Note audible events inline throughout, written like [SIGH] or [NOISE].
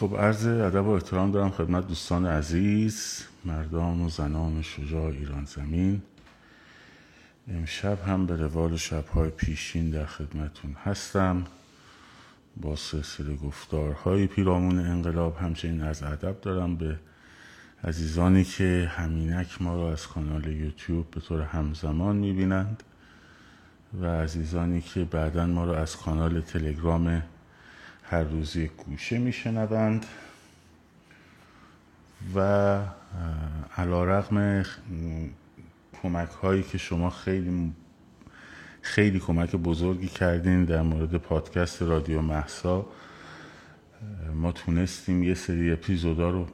خب عرض ادب و احترام دارم خدمت دوستان عزیز مردان و زنان شجاع ایران زمین. امشب هم به روال شبهای پیشین در خدمتون هستم. با سلسله گفتارهای پیرامون انقلاب همچنین از ادب دارم به عزیزانی که همینک ما را از کانال یوتیوب به طور همزمان می‌بینند و عزیزانی که بعدا ما را از کانال تلگرام هر روز یک گوشه میشنوند و علی رغم کمک هایی که شما خیلی خیلی کمک بزرگی کردین در مورد پادکست رادیو مهسا ما تونستیم یه سری اپیزودا رو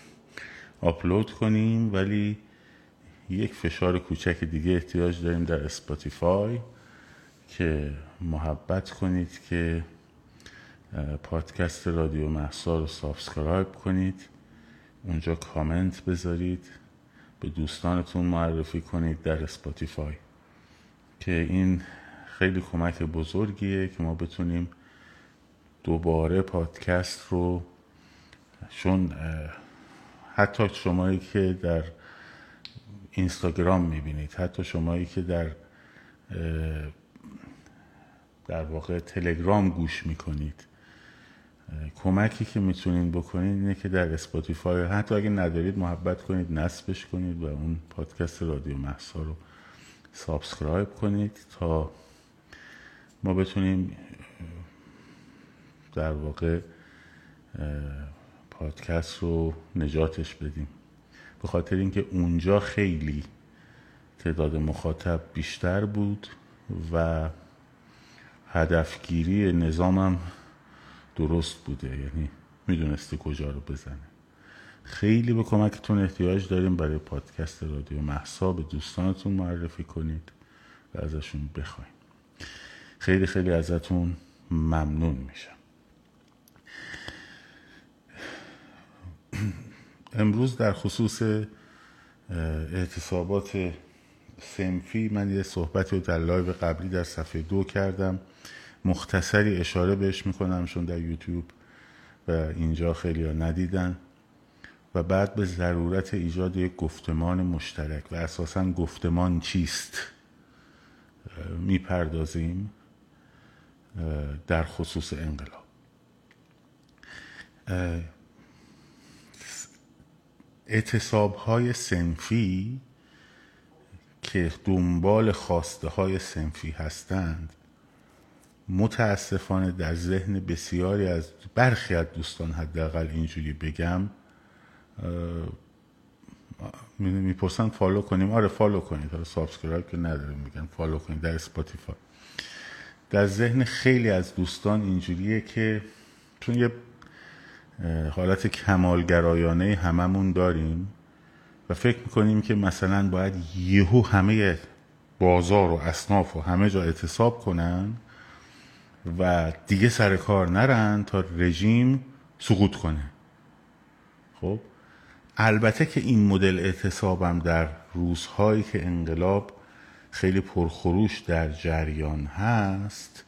[CLEARS THROAT] آپلود کنیم ولی یک فشار کوچک دیگه احتیاج داریم در اسپاتیفای که محبت کنید که پادکست رادیو مهسا رو subscribe کنید. اونجا کامنت بذارید. به دوستانتون معرفی کنید در اسپاتیفای. که این خیلی کمک بزرگیه که ما بتونیم دوباره پادکست رو چون حتی شمایی که در اینستاگرام می‌بینید حتی شمایی که در در واقع تلگرام گوش می‌کنید. کمکی که می‌تونید بکنید اینه که در اسپاتیفای حتی اگه ندارید محبت کنید نصبش کنید و اون پادکست رادیو مهسا رو subscribe کنید تا ما بتونیم در واقع پادکست رو نجاتش بدیم. به خاطر اینکه اونجا خیلی تعداد مخاطب بیشتر بود و هدفگیری نظامم درست بوده یعنی می‌دونستی کجا رو بزنه. خیلی به کمکتون احتیاج داریم برای پادکست رادیو محسا به دوستانتون معرفی کنید و ازشون بخواین خیلی خیلی ازتون ممنون میشم. امروز در خصوص اعتصابات صنفی من یه صحبتی رو در لایو قبلی در صفحه دو کردم. مختصری اشاره بهش می‌کنم چون در یوتیوب و اینجا خیلی ها ندیدن. و بعد به ضرورت ایجاد یک گفتمان مشترک. و اساسا گفتمان چیست؟ می‌پردازیم در خصوص انقلاب. اعتصاب های سنفی که دنبال خواسته های سنفی هستند متاسفانه در ذهن بسیاری از برخی از دوستان حداقل اینجوری بگم می‌پرسن follow کنیم. آره follow کنید. حالا subscribe که نداره میگن follow کنید در اسپاتیفای. در ذهن خیلی از دوستان اینجوریه که چون یه حالت کمالگرایانه هممون داریم و فکر می‌کنیم که مثلا باید یهو همه بازار و اصناف و همه جا اعتصاب کنن و دیگه سر کار نرن تا رژیم سقوط کنه. خب؟ البته که این مدل اعتصابم در روزهایی که انقلاب خیلی پرخروش در جریان هست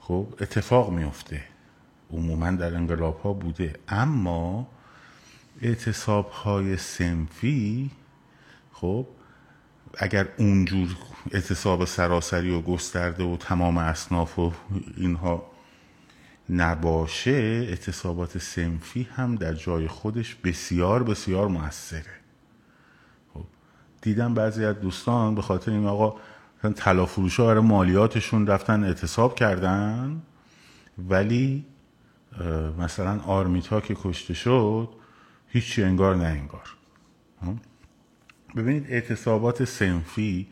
خب اتفاق میفته عموما در انقلاب ها بوده. اما اعتصاب های سنفی خب اگر اونجور اعتصاب سراسری و گسترده و تمام اصناف و اینها نباشه اعتصابات سنفی هم در جای خودش بسیار بسیار موثره. خب دیدم بعضی از دوستان به خاطر این آقا طلا فروش ها برای مالیاتشون رفتن اعتصاب کردن ولی مثلا آرمیتا که کشته شد هیچی انگار نه انگار. ببینید اعتصابات سنفی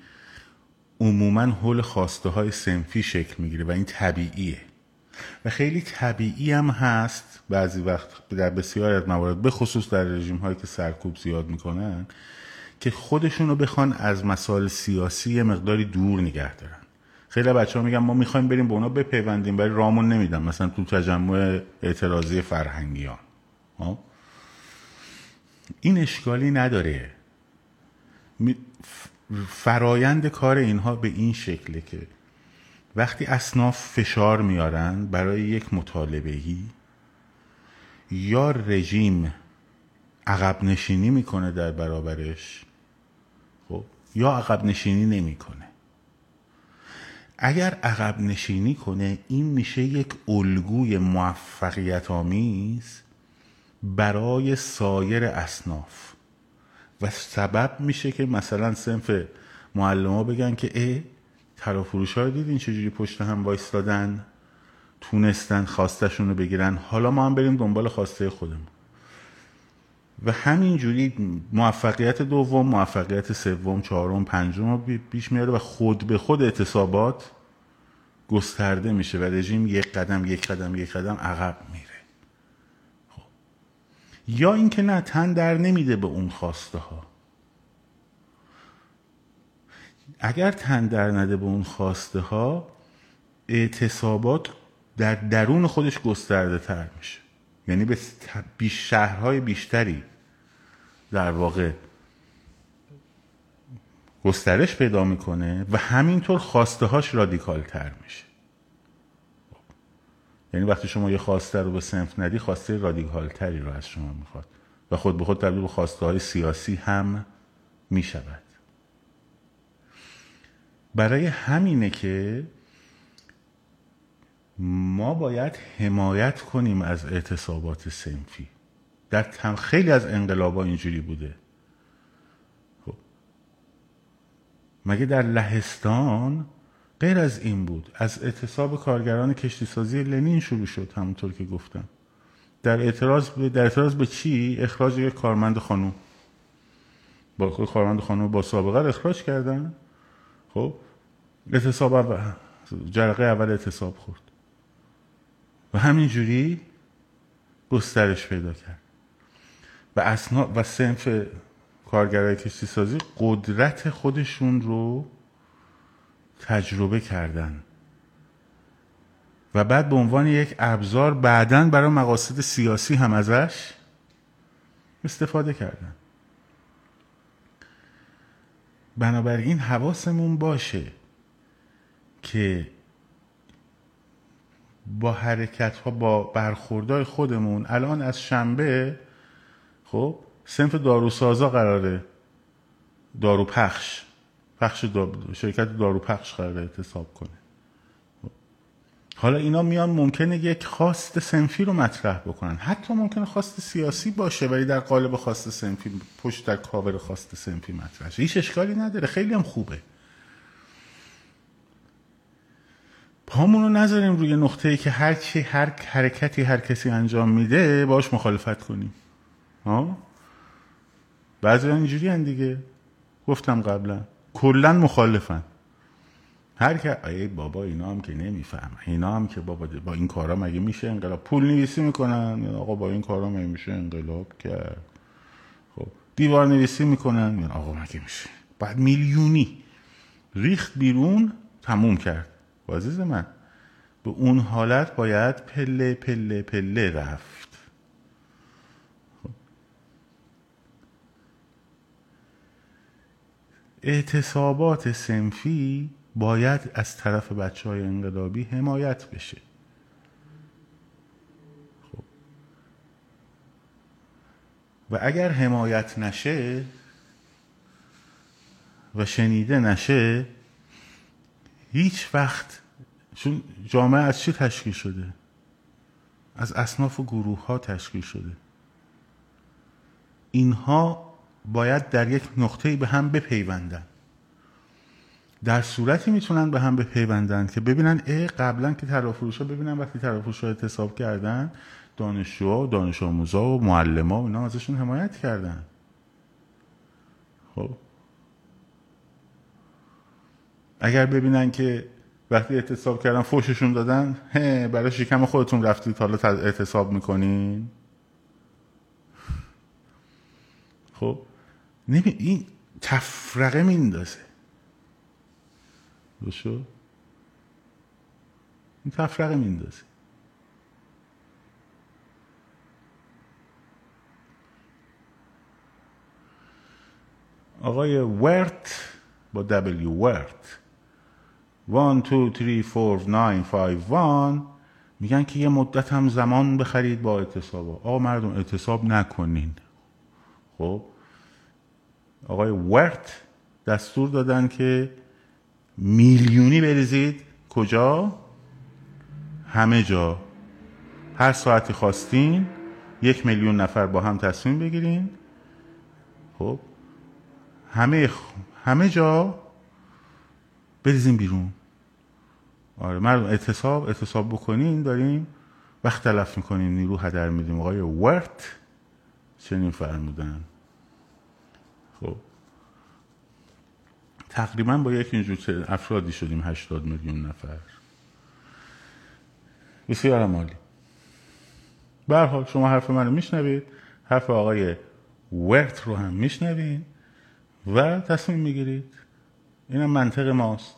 عموما حول خواسته های سنفی شکل می‌گیره و این طبیعیه. و خیلی طبیعی هم هست بعضی وقت در بسیار از موارد به خصوص در رژیم هایی که سرکوب زیاد می‌کنن که خودشون رو بخوان از مسائل سیاسی مقداری دور نگه دارن. خیلی بچه ها میگن ما می‌خوایم بریم به اونا بپیوندیم ولی رامون نمیدن. مثلا تو تجمع اعتراضی فرهنگیان. این اشکالی نداره. فرایند کار اینها به این شکله که وقتی اصناف فشار میارن برای یک مطالبهی یا رژیم عقب نشینی می‌کنه در برابرش خب یا عقب نشینی نمی‌کنه. اگر عقب نشینی کنه این میشه یک الگوی موفقیت آمیز برای سایر اصناف. و سبب میشه که مثلا سنف معلم بگن که اه ترافروش ها دیدین چجوری پشت هم وایستادن؟ تونستن خواستشون رو بگیرن. حالا ما هم بریم دنبال خواسته خودمون. و همینجوری موفقیت دوم موفقیت سوم چهارم پنجم رو بیش میاره و خود به خود اعتصابات گسترده میشه و رژیم یک قدم یک قدم یک قدم عقب میره. یا اینکه نه تن در نمیده به اون خواسته ها. اگر تن در نده به اون خواسته ها اعتصابات در درون خودش گسترده تر میشه. یعنی به بیش شهرهای بیشتری در واقع گسترش پیدا می‌کنه و همینطور خواسته هاش رادیکال تر میشه. یعنی وقتی شما یه خواسته رو به سنف ندی خواسته رادیکال تری رو از شما می‌خواد. و خود به خود تبدیل به خواسته های سیاسی هم می‌شود. برای همینه که ما باید حمایت کنیم از اعتصابات سنفی. در تم خیلی از انقلابا اینجوری بوده. خب. مگه در لهستان غیر از این بود از اعتصاب کارگران کشتی سازی لنین شروع شد همونطور که گفتم. در اعتراض به در اعتراض به چی؟ اخراج یک کارمند خانوم با کارمند خانوم با سابقه اخراج کردن. خب اعتصاب اول جرقه اول اعتصاب خورد. و همینجوری گسترش پیدا کرد. و اسنا و سنف کارگرای کشتی سازی قدرت خودشون رو تجربه کردن. و بعد به عنوان یک ابزار بعدا برای مقاصد سیاسی هم ازش استفاده کردن. بنابراین حواسمون باشه که با حرکت ها با برخوردهای خودمون الان از شنبه خب سنف داروسازا قراره دارو پخش پخش شرکت دارو پخش قراره اعتصاب کنه. حالا اینا میان ممکنه یک خواست سنفی رو مطرح بکنن. حتی ممکنه خواست سیاسی باشه ولی در قالب خواست سنفی پشت در کاور خواست سنفی مطرح هیچ اشکالی نداره. خیلی هم خوبه. پامون رو نذاریم روی نقطه ای که هر چی هر حرکتی هر کسی انجام میده باش مخالفت کنیم. ها؟ بعضی اینجوری دیگه. گفتم قبلا. کلا مخالفن. هر که ای بابا اینا هم که نمیفهم. اینا هم که بابا با این کارا مگه میشه انقلاب؟ پول نویسی می‌کنن. یا آقا با این کارا مگه میشه انقلاب کرد؟ خب دیوار نویسی می‌کنن. یا آقا مگه میشه؟ بعد میلیونی. ریخت بیرون تموم کرد. عزیز من به اون حالت باید پله پله پله رفت. اعتصابات سنفی باید از طرف بچه های انقلابی حمایت بشه. خب. و اگر حمایت نشه و شنیده نشه هیچ وقت چون جامعه از چی تشکیل شده؟ از اصناف و گروه ها تشکیل شده. اینها باید در یک نقطه به هم بپیوندن. در صورتی می‌تونن به هم بپیوندن که ببینن ای قبلا که ترافروش ها ببینن وقتی ترافروش ها اعتصاب کردن دانشجوها و دانش آموزا و معلم اینا ازشون حمایت کردن. خب. اگر ببینن که وقتی اعتصاب کردن فوششون دادن برای شکم خودتون رفتید حالا اعتصاب می‌کنین. خب. نمی این تفرقه میندازه. بشو این تفرقه میندازه. آقای ورت با W ورت. 1 2 3 4 9 5 1 میگن که یه مدت هم زمان بخرید با اعتصاب. آقا مردم اعتصاب نکنین. خب؟ آقای ورت دستور دادن که میلیونی بریزید. کجا؟ همه جا. هر ساعتی خواستین یک میلیون نفر با هم تصمیم بگیرین. خب همه همه جا بریزین بیرون. آره مردم اعتصاب اعتصاب بکنین داریم وقت تلف می‌کنیم نیرو هدر میدیم. آقای ورت چنین فرمودن خب تقریبا با یک اینجور افرادی شدیم هشتاد میلیون نفر. بسیار مالی حال شما حرف من رو میشنوید حرف آقای ورت رو هم میشنوید و تصمیم می‌گیرید. اینم منطق ماست.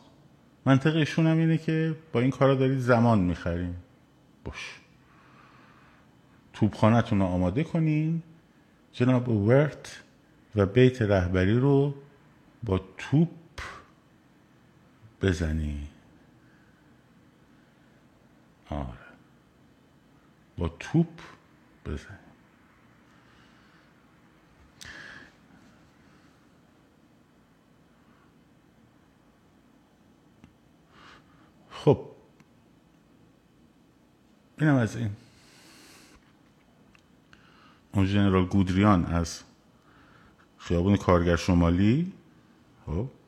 منطق ایشون هم اینه که با این کارا دارید زمان می‌خرین. باش. توبخانهتون رو آماده کنین. جناب ورت و بیت رهبری رو با توپ بزنی. آره. با توپ بزنی. خب. اینم از این. اون جنرال گودریان از خیابون کارگر شمالی. خب.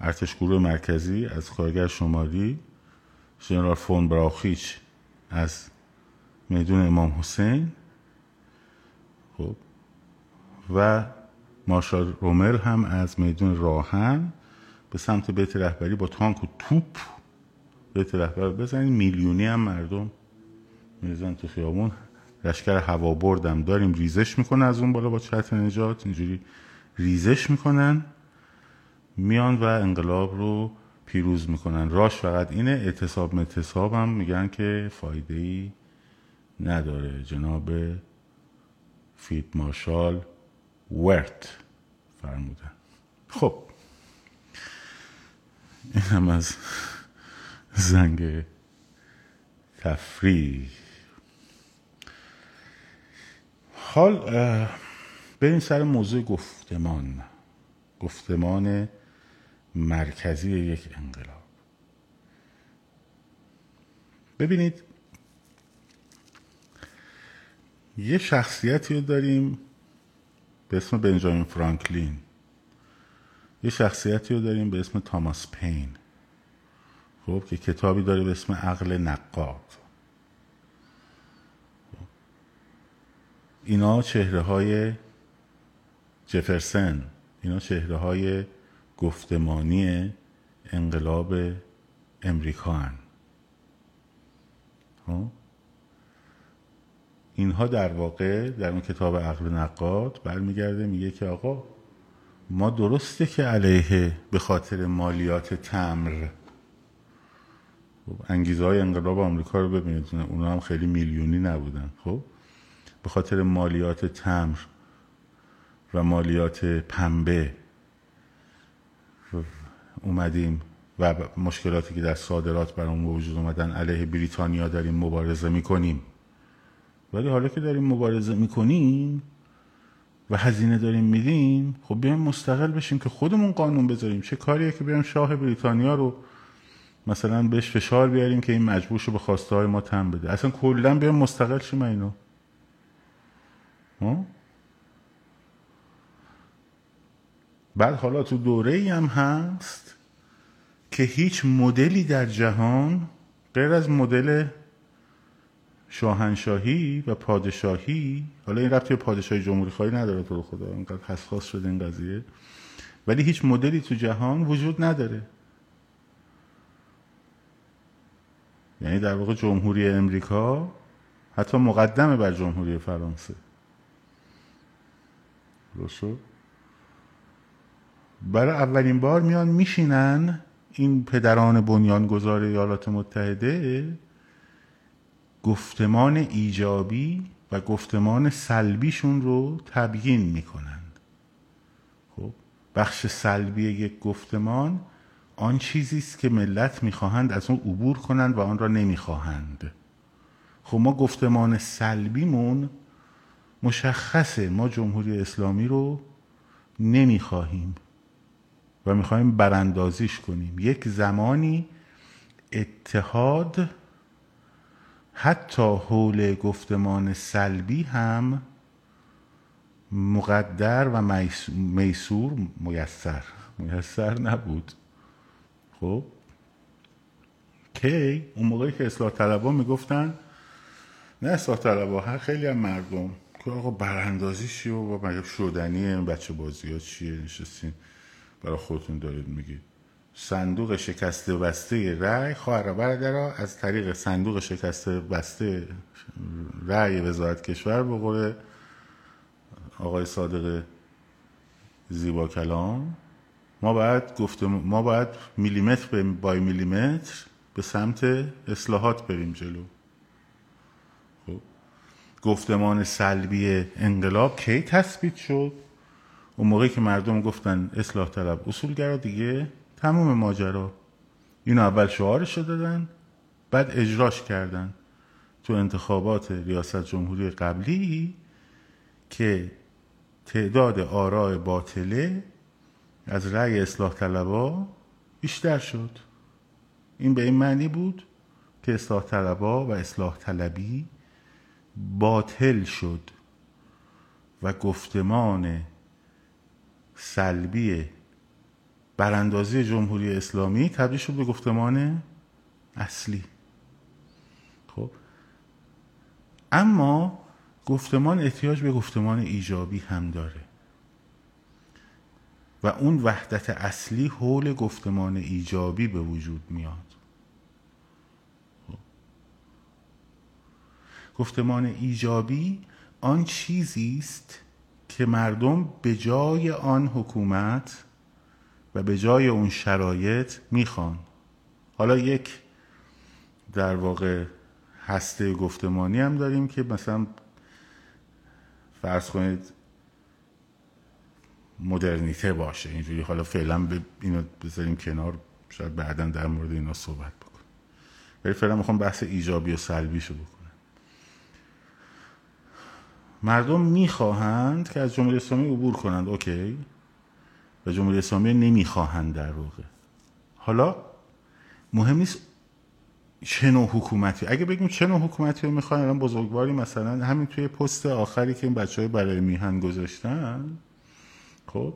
ارتش گروه مرکزی از کارگر شمالی جنرال فون براخیچ از میدون امام حسین خب و مارشال رومل هم از میدون راهن به سمت بیت رهبری با تانک و توپ بیت رهبری بزنید میلیونی هم مردم میزن تو خیابون. لشکر هوا بردم داریم ریزش می‌کنه از اون بالا با چتر نجات. اینجوری ریزش می‌کنن. میان و انقلاب رو پیروز می‌کنن. راش فقط اینه اعتصاب متصاب هم میگن که فایده ای نداره. جناب فیت مارشال ورت فرمودن. خب این هم از زنگ تفریح. حال بریم سر موضوع گفتمان. گفتمان مرکزی یک انقلاب. ببینید یه شخصیتی رو داریم به اسم بنجامین فرانکلین. یه شخصیتی رو داریم به اسم تاماس پین. خب که کتابی داره به اسم عقل نقاد. اینا چهره های جفرسن. اینا چهره های گفتمانی انقلاب امریکا هن. خب؟ اینها در واقع در اون کتاب عقل نقاد برمیگرده میگه که آقا ما درسته که علیه به خاطر مالیات تمر خب انگیزه های انقلاب آمریکا رو ببینید اونا هم خیلی میلیونی نبودن خب به خاطر مالیات تمر و مالیات پنبه اومدیم و مشکلاتی که در صادرات برامون وجود اومدن علیه بریتانیا داریم مبارزه می‌کنیم. ولی حالا که داریم مبارزه می‌کنیم و هزینه داریم میدیم خب بیایم مستقل بشیم که خودمون قانون بذاریم. چه کاریه که بیایم شاه بریتانیا رو مثلا بهش فشار بیاریم که این مجبور به خواسته های ما تن بده؟ اصلا کلا بیایم مستقل شیم اینو. بعد حالا تو دوره ای هم هست که هیچ مدلی در جهان غیر از مدل شاهنشاهی و پادشاهی حالا این ربطی پادشاهی جمهوری خواهی نداره تو خدا اینقدر حساس شده این قضیه ولی هیچ مدلی تو جهان وجود نداره. یعنی در واقع جمهوری امریکا حتی مقدمه بر جمهوری فرانسه. درست برای اولین بار میان میشینن این پدران بنیانگذار ایالات متحده گفتمان ایجابی و گفتمان سلبیشون رو تبیین می‌کنند خب بخش سلبی یک گفتمان آن چیزی است که ملت می‌خواهند از اون عبور کنند و آن را نمی‌خواهند. خب ما گفتمان سلبیمون مشخصه. ما جمهوری اسلامی رو نمی‌خواهیم. و می‌خواهیم براندازیش کنیم. یک زمانی اتحاد حتی حول گفتمان سلبی هم مقدر و میسور میسر میسر نبود. خب؟ کی؟ اون موقعی که اصلاح طلبا می‌گفتن نه اصلاح طلبا خیلی هم مردم. که آقا براندازی چیه؟ و مگه شدنیه؟ بچه بازی ها چیه؟ نشستین. برای خودتون دارید میگید. صندوق شکسته بسته رأی خواهر برادرها از طریق صندوق شکسته بسته رأی وزارت کشور به آقای صادق زیبا کلام ما باید گفته ما باید میلیمتر به بای میلیمتر به سمت اصلاحات بریم جلو. خب گفتمان سلبی انقلاب کی تثبیت شد؟ اون موقعی که مردم گفتن اصلاح طلب اصولگرا دیگه تموم ماجرا. اینو اول شعارش دادن بعد اجراش کردن. تو انتخابات ریاست جمهوری قبلی که تعداد آراء باطله از رأی اصلاح طلبا بیشتر شد. این به این معنی بود که اصلاح طلبا و اصلاح طلبی باطل شد و گفتمان سلبی براندازی جمهوری اسلامی تبدیل شد به گفتمان اصلی. خب. اما گفتمان احتیاج به گفتمان ایجابی هم داره. و اون وحدت اصلی حول گفتمان ایجابی به وجود میاد. خب. گفتمان ایجابی آن چیزی است که مردم به جای آن حکومت و به جای اون شرایط می‌خوان. حالا یک در واقع هسته گفتمانی هم داریم که مثلا فرض کنید مدرنیته باشه اینجوری. حالا فعلا اینو بذاریم کنار شاید بعدا در مورد اینا صحبت بکنیم. ولی فعلا می‌خوام بحث ایجابی و سلبی شو بکنم. مردم می‌خواهند که از جمهوری اسلامی عبور کنند. اوکی. و جمهوری اسلامی نمی‌خواهند در واقع. حالا مهم نیست چه نوع حکومتی. اگه بگیم چه نوع حکومتی رو می‌خواین الان بزرگواری مثلا همین توی پست آخری که این بچه های برای میهن گذاشتن. خب.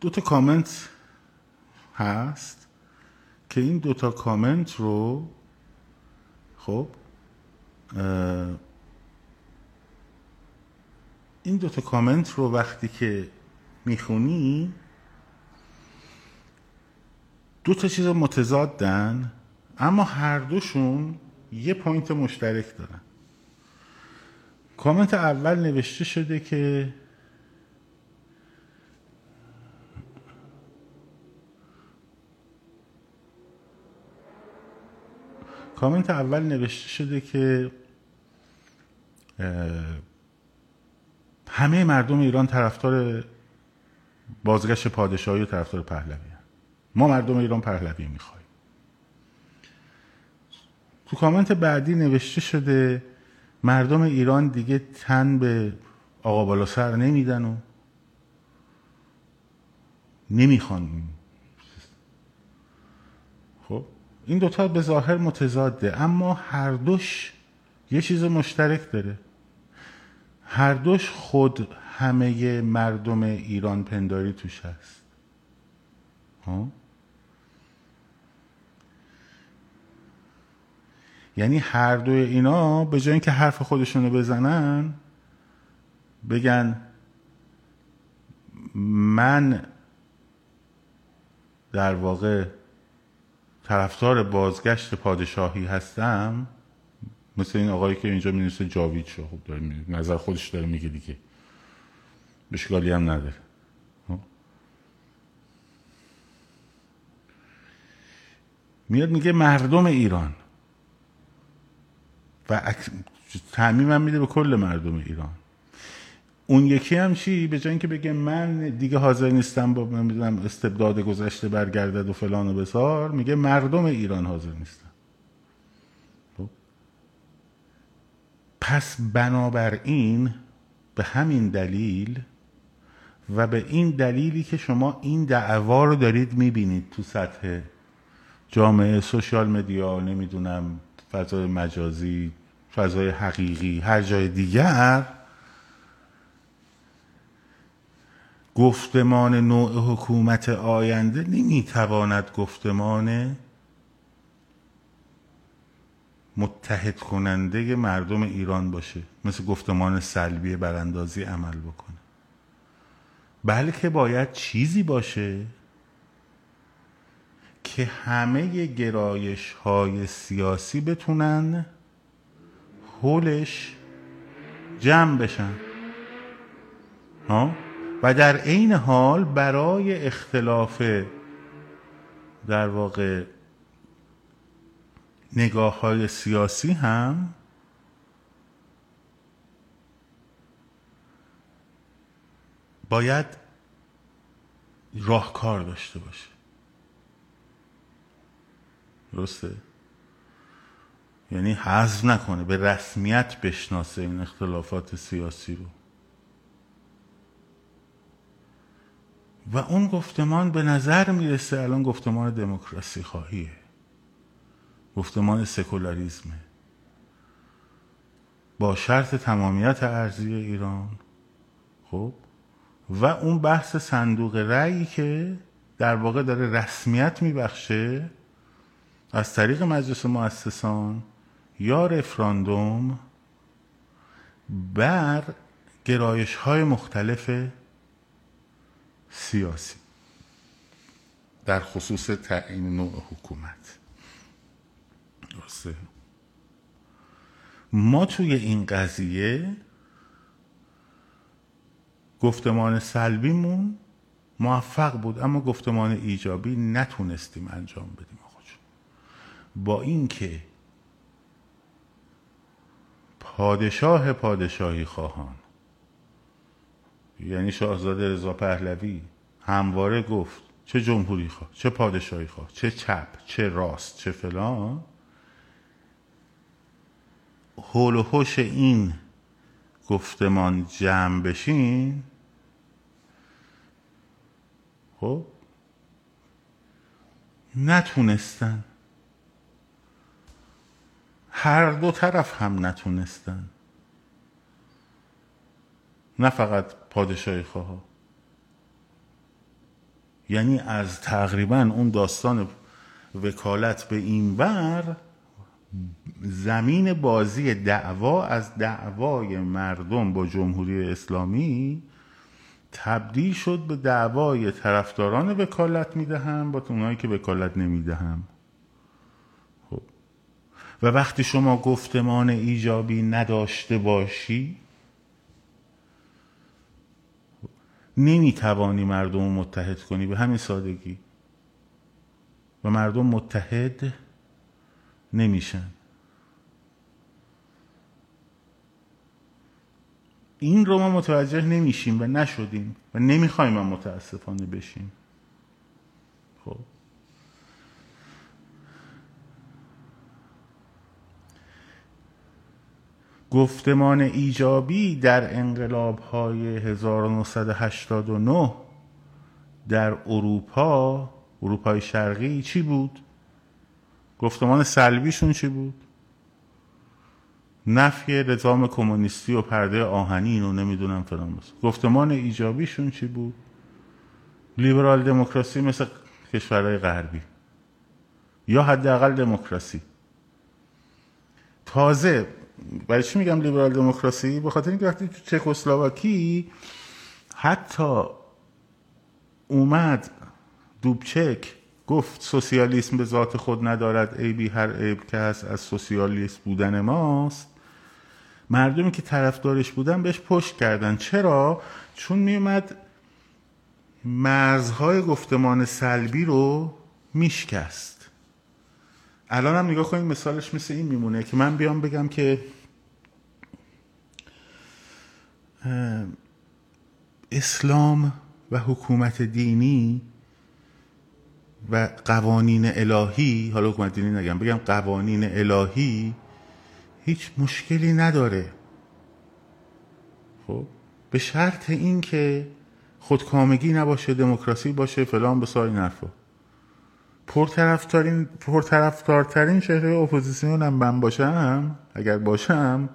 دو تا کامنت هست که این دو تا کامنت رو خب این دو تا کامنت رو وقتی که می‌خونی دو تا چیز متضادن اما هر دوشون یه point مشترک دارن. کامنت اول نوشته شده که کامنت اول نوشته شده که همه مردم ایران طرفدار بازگشت پادشاهی و طرفدار پهلوی ما مردم ایران پهلوی می‌خوایم تو کامنت بعدی نوشته شده مردم ایران دیگه تن به آقا بالا سر نمیدن و نمی‌خوان. خب این دوتا به ظاهر متضاده اما هر دوش یه چیز مشترک داره. هر دوش خود همه مردم ایران پنداری توش هست ها؟ یعنی هر دوی اینا به جای اینکه حرف خودشونو بزنن بگن من در واقع طرفدار بازگشت پادشاهی هستم مثل این آقایی که اینجا می جاوید شو. خوب داره نظر خودش داره میگه دیگه. بشکالی هم نداره. خب؟ میاد میگه مردم ایران. و تعمیم هم میده به کل مردم ایران. اون یکی هم چی؟ به جای اینکه بگه من دیگه حاضر نیستم با نمی‌دونم استبداد گذشته برگردد و فلان و بسار میگه مردم ایران حاضر نیستن. پس بنابراین به همین دلیل و به این دلیلی که شما این دعوا رو دارید می‌بینید تو سطح جامعه سوشال مدیا نمی‌دونم فضای مجازی فضای حقیقی هر جای دیگر گفتمان نوع حکومت آینده نمی‌تواند گفتمان متحد کننده مردم ایران باشه. مثل گفتمان سلبی براندازی عمل بکنه. بلکه باید چیزی باشه که همه گرایش های سیاسی بتونن حولش جمع بشن. ها؟ و در عین حال برای اختلاف در واقع نگاه های سیاسی هم باید راهکار داشته باشه. درسته؟ یعنی حذف نکنه به رسمیت بشناسه این اختلافات سیاسی رو. و اون گفتمان به نظر می‌رسه الان گفتمان دموکراسی خواهیه. گفتمان سکولاریزمه با شرط تمامیت ارزی ایران خب؟ و اون بحث صندوق رأیی که در واقع داره رسمیت میبخشه از طریق مجلس مؤسسان یا رفراندوم بر گرایش های مختلف سیاسی در خصوص تعیین نوع حکومت. درسته ما توی این قضیه گفتمان سلبیمون موفق بود اما گفتمان ایجابی نتونستیم انجام بدیم آقا با اینکه پادشاه پادشاهی خواهان یعنی شاهزاده رضا پهلوی همواره گفت چه جمهوری خواه چه پادشاهی خواه چه چپ چه راست چه فلان حول و حوش این گفتمان جمع بشین. خب؟ نتونستن. هر دو طرف هم نتونستن. نه فقط پادشاهی خواه یعنی از تقریبا اون داستان وکالت به این بر زمین بازی دعوا از دعوای مردم با جمهوری اسلامی تبدیل شد به دعوای طرفداران وکالت می‌دهم با اونایی که وکالت نمی‌دهم. خب. و وقتی شما گفتمان ایجابی نداشته باشی نمی‌توانی مردم متحد کنی. به همین سادگی. و مردم متحد نمیشن این رو ما متوجه نمیشیم و نشدیم و نمی‌خوایم هم متاسفانه بشیم. خب. گفتمان ایجابی در انقلاب های 1989 در اروپا اروپای شرقی چی بود؟ گفتمان سلبیشون چی بود؟ نفی نظام کمونیستی و پرده آهنی اینو نمی‌دونم فلان بس گفتمان ایجابیشون چی بود؟ لیبرال دموکراسی مثل کشورهای غربی یا حداقل دموکراسی تازه برای چی میگم لیبرال دموکراسی به خاطر اینکه وقتی تو چکسلواکی حتی اومد دوبچک گفت سوسیالیسم به ذات خود ندارد عیبی هر عیب که هست از سوسیالیست بودن ماست. مردمی که طرفدارش بودن بهش پشت کردن. چرا؟ چون میومد مرزهای گفتمان سلبی رو میشکست. الان هم نگاه کنید مثالش مثل این میمونه که من بیام بگم که اسلام و حکومت دینی و قوانین الهی حالا حکومت دینی نگم بگم قوانین الهی هیچ مشکلی نداره. خب؟ به شرط این که خودکامگی نباشه دموکراسی باشه فلان به سایر حرفا. پرطرفدارین پرطرفدارترین شهر اپوزیسیون هم من باشم اگر باشم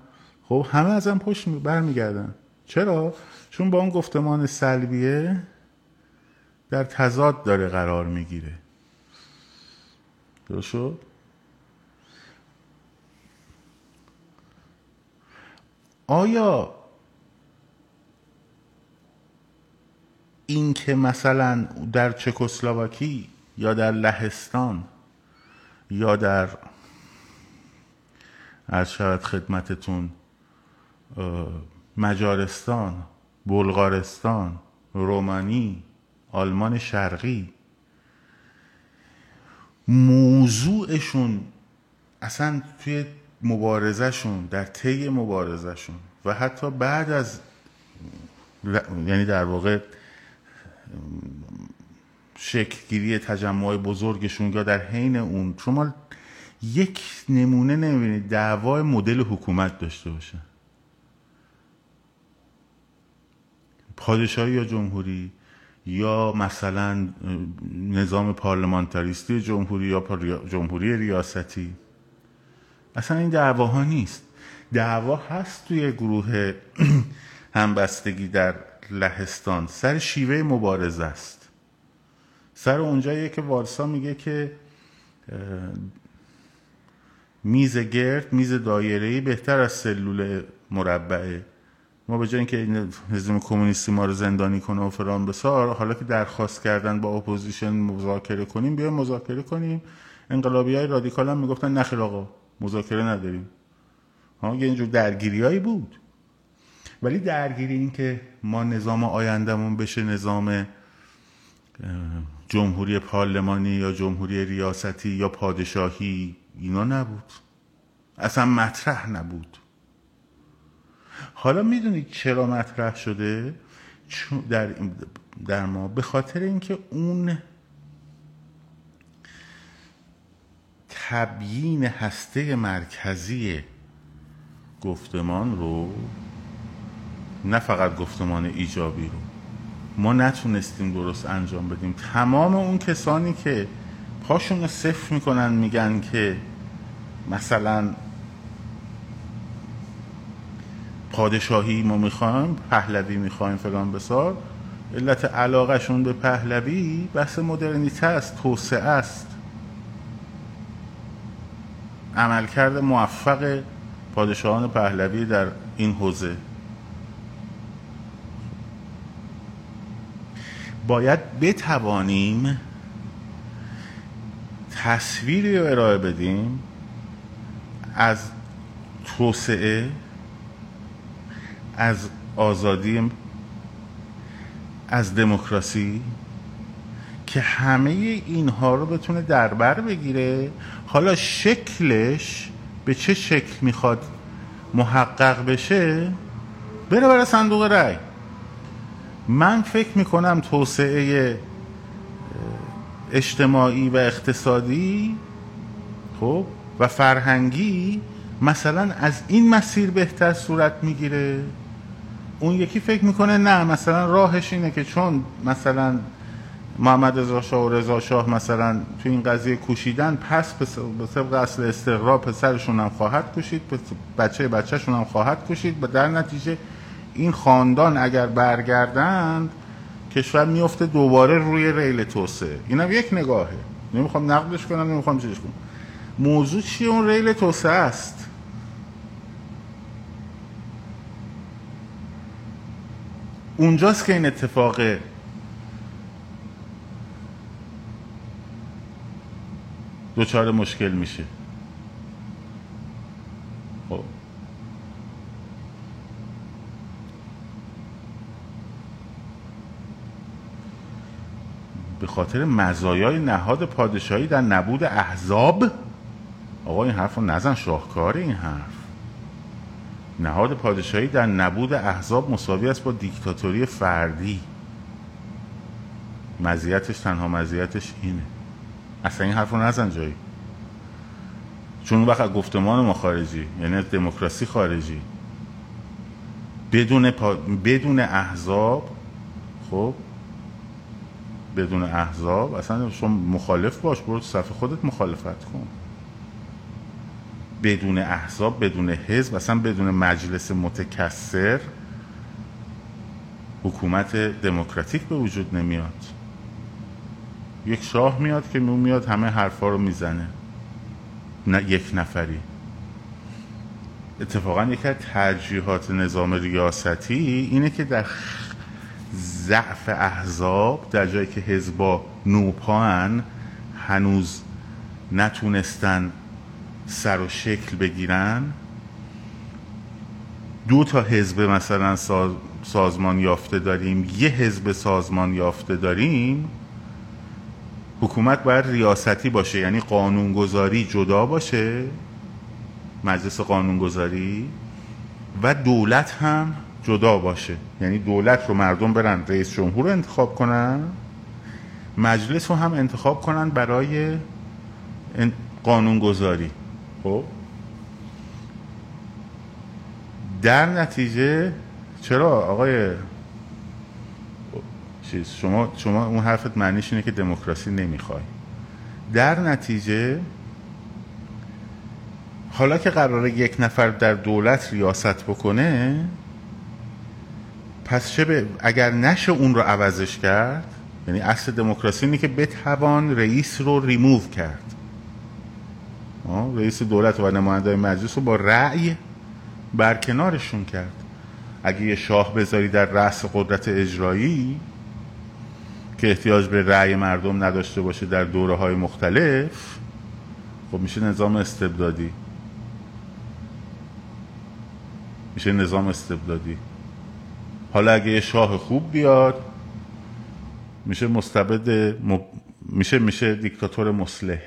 خب همه ازم پشت برمیگردن. چرا؟ چون با اون گفتمان سلبیه در تضاد داره قرار می‌گیره. درست شد؟ آیا این که مثلا در چکسلواکی یا در لهستان یا در از شاید خدمتتون مجارستان بلغارستان رومانی آلمان شرقی. موضوعشون اصلا توی مبارزهشون در طی مبارزهشون و حتی بعد از یعنی در واقع شکلگیری تجمع بزرگشون یا در حین اون شما یک نمونه نمی‌بینید دعوای مدل حکومت داشته باشه. پادشاهی یا جمهوری؟ یا مثلا نظام پارلمانتاریستی جمهوری یا جمهوری ریاستی. اصلا این دعواها نیست. دعوا هست توی گروه [CLEARS THROAT] همبستگی در لهستان. سر شیوه مبارزه است. سر اونجاییه که وارسا میگه که میز گرد میز دایره‌ای بهتر از سلول مربعه ما به جای اینکه این نظام کمونیستی ما رو زندانی کنه و فران بسار حالا که درخواست کردن با اپوزیشن مذاکره کنیم بیایم مذاکره کنیم. انقلابی های رادیکال هم می‌گفتن نخیر آقا مذاکره نداریم. ها یه اینجور درگیری بود. ولی درگیری این که ما نظام آیندهمون بشه نظام جمهوری پارلمانی یا جمهوری ریاستی یا پادشاهی اینا نبود. اصلا مطرح نبود. حالا می‌دونید چرا مطرح شده؟ در, در ما. به خاطر اینکه اون تبیین هسته مرکزی گفتمان رو نه فقط گفتمان ایجابی رو ما نتونستیم درست انجام بدیم. تمام اون کسانی که پاشون رو صفر می‌کنن میگن که مثلا پادشاهی ما می‌خوایم پهلوی می‌خوایم فلان بسار. علت علاقهشون به پهلوی بحث مدرنیته است توسعه است. عملکرد موفق پادشاهان پهلوی در این حوزه. باید بتوانیم تصویری رو ارائه بدیم از توسعه از آزادی از دموکراسی که همه اینها رو بتونه دربر بگیره. حالا شکلش به چه شکل می‌خواد محقق بشه بره برای صندوق رأی. من فکر می‌کنم توسعه اجتماعی و اقتصادی خب و فرهنگی مثلا از این مسیر بهتر صورت می‌گیره. اون یکی فکر می‌کنه نه مثلا راهش اینه که چون مثلا محمد رضا شاه و رضا شاه مثلا تو این قضیه کوشیدن پس به طبق اصل استقرار پسرشون هم خواهد کشید بچه بچهشون هم خواهد کشید و در نتیجه این خاندان اگر برگردند کشور میفته دوباره روی ریل توسعه. اینم یک نگاهه. نمی‌خوام نقدش کنم نمی‌خوام چیزش کنم. موضوع چیه؟ اون ریل توسعه است. اونجاست که این اتفاق دوچار مشکل میشه. خب. به خاطر مزایای نهاد پادشاهی در نبود احزاب آقا این حرف رو نزن شاهکار این حرف. نهاد پادشاهی در نبود احزاب مساوی است با دیکتاتوری فردی. مزیتش تنها مزیتش اینه. اصلا این حرف رو نزن جایی. چون وقت گفتمان ما خارجی یعنی دموکراسی خارجی. بدون, پا... بدون احزاب خب بدون احزاب اصلا شما مخالف باش برو صفحه خودت مخالفت کن. بدون احزاب بدون حزب اصلا بدون مجلس متکثر حکومت دموکراتیک به وجود نمیاد. یک شاه میاد که میاد همه حرفا رو می‌زنه. نه یک نفری. اتفاقا یکی از ترجیحات نظام ریاستی اینه که در ضعف احزاب در جایی که حزبا نوپان هنوز نتونستن سر و شکل بگیرن. دو تا حزب مثلا سازمان یافته داریم یه حزب سازمان یافته داریم. حکومت باید ریاستی باشه یعنی قانونگذاری جدا باشه مجلس قانونگذاری و دولت هم جدا باشه. یعنی دولت رو مردم برن رئیس جمهور انتخاب کنن مجلس رو هم انتخاب کنن برای قانونگذاری. خب. در نتیجه چرا آقای چیز شما شما اون حرفت معنیش اینه که دموکراسی نمی‌خوای. در نتیجه حالا که قراره یک نفر در دولت ریاست بکنه پس چه اگر نشه اون رو عوضش کرد یعنی اصل دموکراسی اینه که بتوان رئیس رو ریموو کرد. رئیس دولت و نماینده مجلس رو با رأی برکنارشون کرد. اگه یه شاه بذاری در رأس قدرت اجرایی که احتیاج به رأی مردم نداشته باشه در دوره های مختلف خب میشه نظام استبدادی. میشه نظام استبدادی. حالا اگه یه شاه خوب بیاد میشه مستبد میشه میشه دیکتاتور مسلح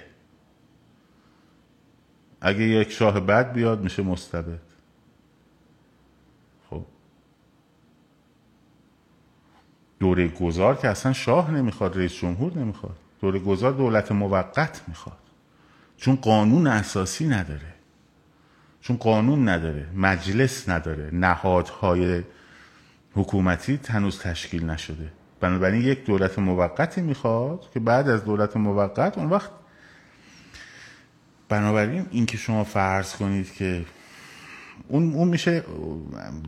اگه یک شاه بد بیاد میشه مستبد. خب. دوره گذار که اصلا شاه نمی‌خواد رئیس جمهور نمی‌خواد. دوره گذار دولت موقت می‌خواد. چون قانون اساسی نداره. چون قانون نداره مجلس نداره نهادهای حکومتی هنوز تشکیل نشده. بنابراین یک دولت موقتی می‌خواد که بعد از دولت موقت اون وقت بنابراین اینکه شما فرض کنید که اون, اون میشه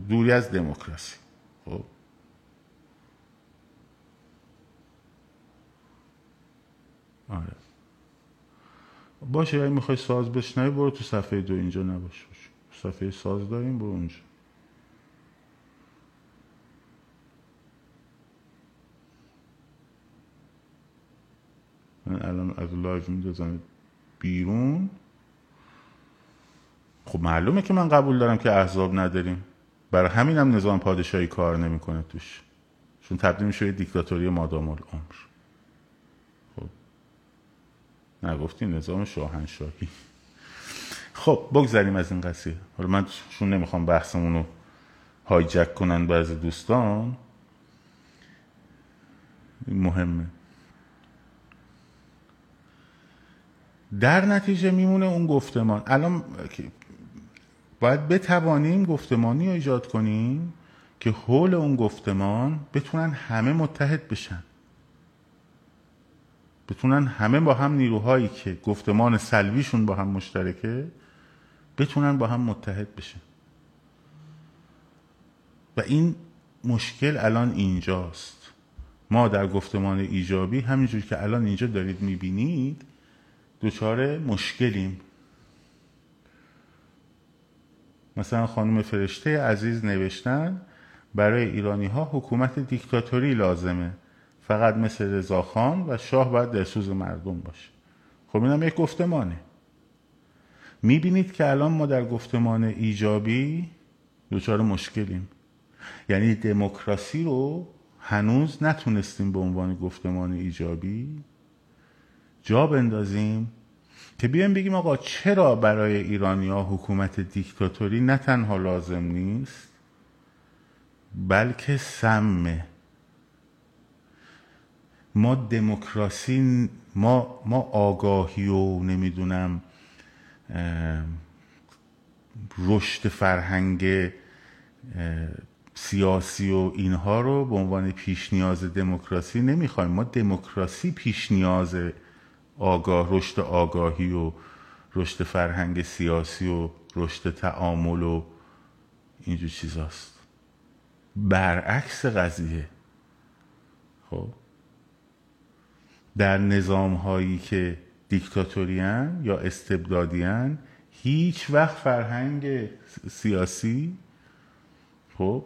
دوری از دموکراسی. خب؟ آره. باشه اگه می‌خوای ساز بشنوی برو تو صفحه دو اینجا نباش. صفحه ساز داریم برو اونجا. من الان از live میدازم بیرون. خب معلومه که من قبول دارم که احزاب نداریم. برای همین هم نظام پادشاهی کار نمی‌کنه توش. چون تبدیل میشه دیکتاتوری مادام العمر. خب. نگفتی نظام شاهنشاهی. خب بگذاریم از این قضیه. حالا من چون نمی‌خوام بحثمون رو hijack کنن بعضی دوستان مهمه. در نتیجه میمونه اون گفتمان. الان باید بتوانیم گفتمانی رو ایجاد کنیم که حول اون گفتمان بتونن همه متحد بشن. بتونن همه با هم نیروهایی که گفتمان سلویشون با هم مشترکه بتونن با هم متحد بشن. و این مشکل الان اینجاست. ما در گفتمان ایجابی همینجور که الان اینجا دارید می‌بینید دچار مشکلیم. مثلا خانم فرشته عزیز نوشتن برای ایرانی ها حکومت دیکتاتوری لازمه. فقط مثل رضاخان و شاه باید دلسوز مردم باشه. خب اینم یک گفتمانه. می‌بینید که الان ما در گفتمان ایجابی دچار مشکلیم. یعنی دموکراسی رو هنوز نتونستیم به عنوان گفتمان ایجابی جا بندازیم که بیایم بگیم آقا چرا برای ایرانی ها حکومت دیکتاتوری نه تنها لازم نیست بلکه سمه. ما دموکراسی ما, ما آگاهی و نمی‌دونم رشد فرهنگ سیاسی و اینها رو به عنوان پیش نیاز دموکراسی نمی‌خوایم. ما دموکراسی پیش نیاز آگاه رشد آگاهی و رشد فرهنگ سیاسی و رشد تعامل و اینجور چیزاست. برعکس قضیه. خب. در نظام هایی که دیکتاتوریان یا استبدادیان هیچ وقت فرهنگ سیاسی خب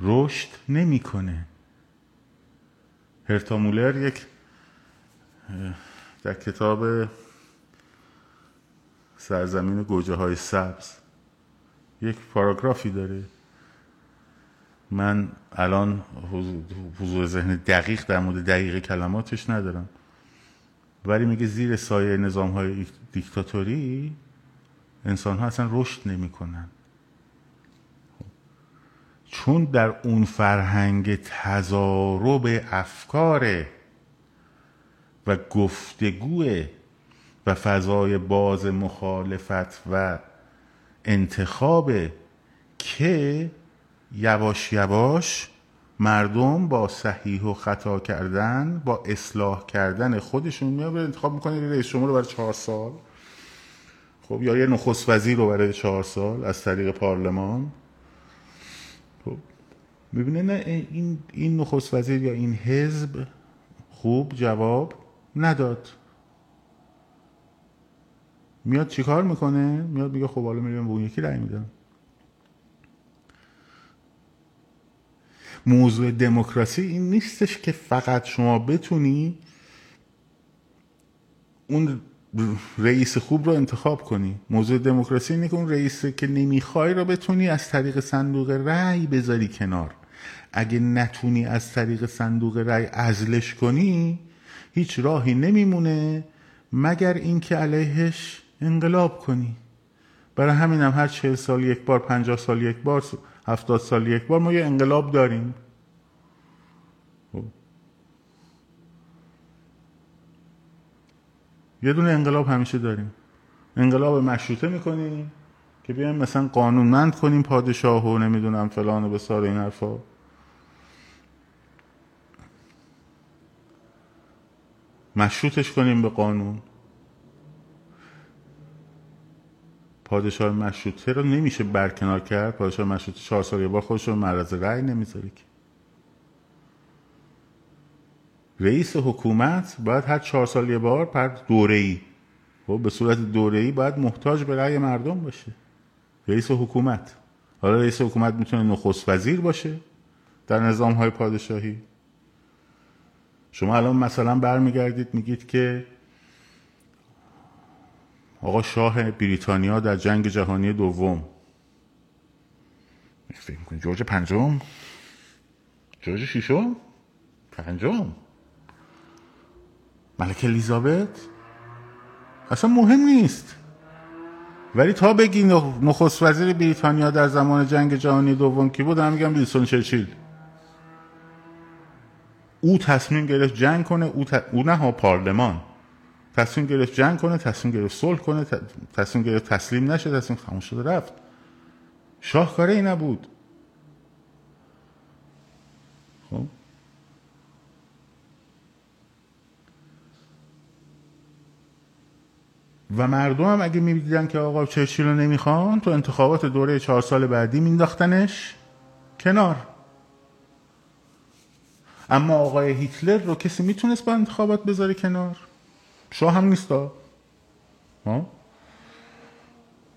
رشد نمی‌کنه. هرتامولر یک در کتاب سرزمین گوجه های سبز یک پاراگرافی داره. من الان حضور ذهن دقیق در مورد دقیق کلماتش ندارم. ولی میگه زیر سایه نظام های دیکتاتوری انسان ها اصلا رشد نمی‌کنن. چون در اون فرهنگ تضارب افکاره و گفتگوه و فضای باز مخالفت و انتخاب که یواش یواش مردم با صحیح و خطا کردن با اصلاح کردن خودشون میاد انتخاب می‌کنه رئیس جمهور رو برای چهار سال. خب یا یه نخست وزیر رو برای چهار سال از طریق پارلمان. خب می‌بینه نه این این نخست وزیر یا این حزب خوب جواب نداد. میاد چیکار می‌کنه؟ میاد میگه خب حالا میرم به اون یکی رأی میدم. موضوع دموکراسی این نیستش که فقط شما بتونی اون رئیس خوب رو انتخاب کنی. موضوع دموکراسی اینه که اون رئیس که نمی‌خوای رو بتونی از طریق صندوق رأی بذاری کنار. اگه نتونی از طریق صندوق رأی ازلش کنی هیچ راهی نمیمونه مگر اینکه علیهش انقلاب کنی. برای همین هم هر چه سال یک بار پنجاه سال یک بار هفتاد سال یک بار ما یه انقلاب داریم. خب. یه دونه انقلاب همیشه داریم. انقلاب مشروطه می‌کنیم که بیایم مثلا قانونمند کنیم پادشاه و نمی‌دونم فلان و بسار این حرفا. مشروطش کنیم به قانون. پادشاه مشروطه رو نمیشه برکنار کرد؟ پادشاه مشروطه چهار سال یه بار خودش رو معرض رأی نمی‌ذاره که. رئیس حکومت باید هر چهار سال یه بار پر دوره ای خب به صورت دوره ای باید محتاج به رأی مردم باشه. رئیس حکومت. حالا رئیس حکومت می‌تونه نخست وزیر باشه در نظام های پادشاهی. شما الان مثلا برمیگردید میگید که آقا شاه بریتانیا در جنگ جهانی دوم. فکر می‌کنی جورج پنجم؟ جورج شیشم پنجم؟ ملکه الیزابت؟ اصلا مهم نیست. ولی تا بگی نخست وزیر بریتانیا در زمان جنگ جهانی دوم کی بود هم میگم ویلسون چرچیل. او تصمیم گرفت جنگ کنه او, ت... او نه ها پارلمان. تصمیم گرفت جنگ کنه تصمیم گرفت صلح کنه تصمیم گرفت تسلیم نشه تصمیم خاموش شده رفت. شاهکاره ای نبود. خب. و مردم هم اگه می‌دیدن که آقا چرچیل رو نمی‌خوان تو انتخابات دوره چهار سال بعدی مینداختنش کنار. اما آقای هیتلر رو کسی می‌تونست با انتخابات بذاره کنار؟ شاه هم نیست ها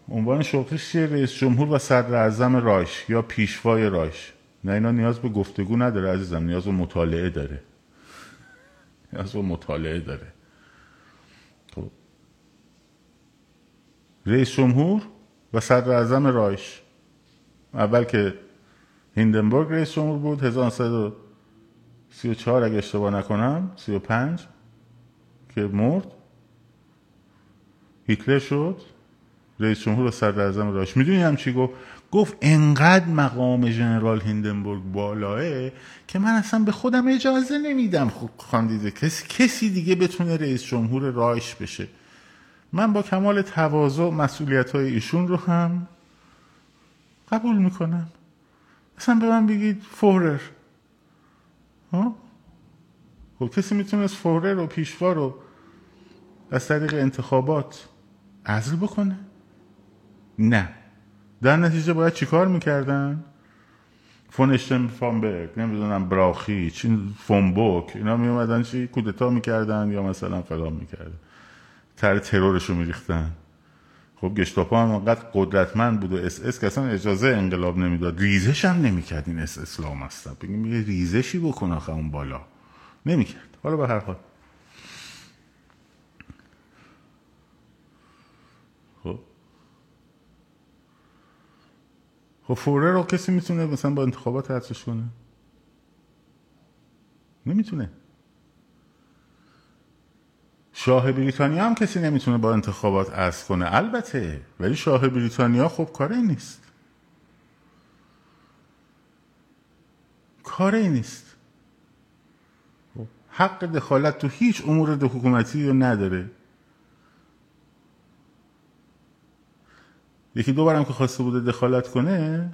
عنوان شغلش چیه؟ رئیس جمهور و صدر اعظم رایش یا پیشوای رایش؟ نه اینا نیاز به گفتگو نداره عزیزم. نیاز به مطالعه داره. نیاز به مطالعه داره. خب. رئیس جمهور و صدر اعظم رایش. اول که هیندنبورگ رئیس جمهور بود 1934 اگه اشتباه نکنم 35 که مرد. هیتلر شد. رئیس جمهور و صدر راش می‌دونی هم چی گفت؟ گفت انقدر مقام ژنرال هیندنبورگ بالاه که من اصلا به خودم اجازه نمیدم خاندیده کسی کسی دیگه بتونه رئیس جمهور رایش بشه. من با کمال تواضع مسئولیت های ایشون رو هم قبول می‌کنم. اصلا به من بگید فورر ها؟ خب کسی می‌تونست فورر و پیشوا رو از طریق انتخابات عزل بکنه؟ نه. در نتیجه باید چیکار می‌کردن؟ فونشتن فامبرگ نمی‌دونم براخی چین فونبوک اینا میومدن چی؟ کودتا می‌کردن یا مثلا فلان می‌کردن. تر ترورش رو میریختن. خب گشتاپا هم انقدر قدرتمند بود و اس اس که اصلا اجازه انقلاب نمی‌داد. ریزش هم نمی‌کرد این اس اسلام هستن بگیم یه ریزشی بکن آخه اون بالا. نمی‌کرد. حالا به هر حال. خب. خب فوره رو کسی می‌تونه مثلا با انتخابات حدسش کنه؟ نمی‌تونه. شاه بریتانیا هم کسی نمی‌تونه با انتخابات از کنه. البته ولی شاه بریتانیا خب کاری نیست. کاری نیست. حق دخالت تو هیچ امور حکومتی رو نداره. یکی دو بارم که خواسته بوده دخالت کنه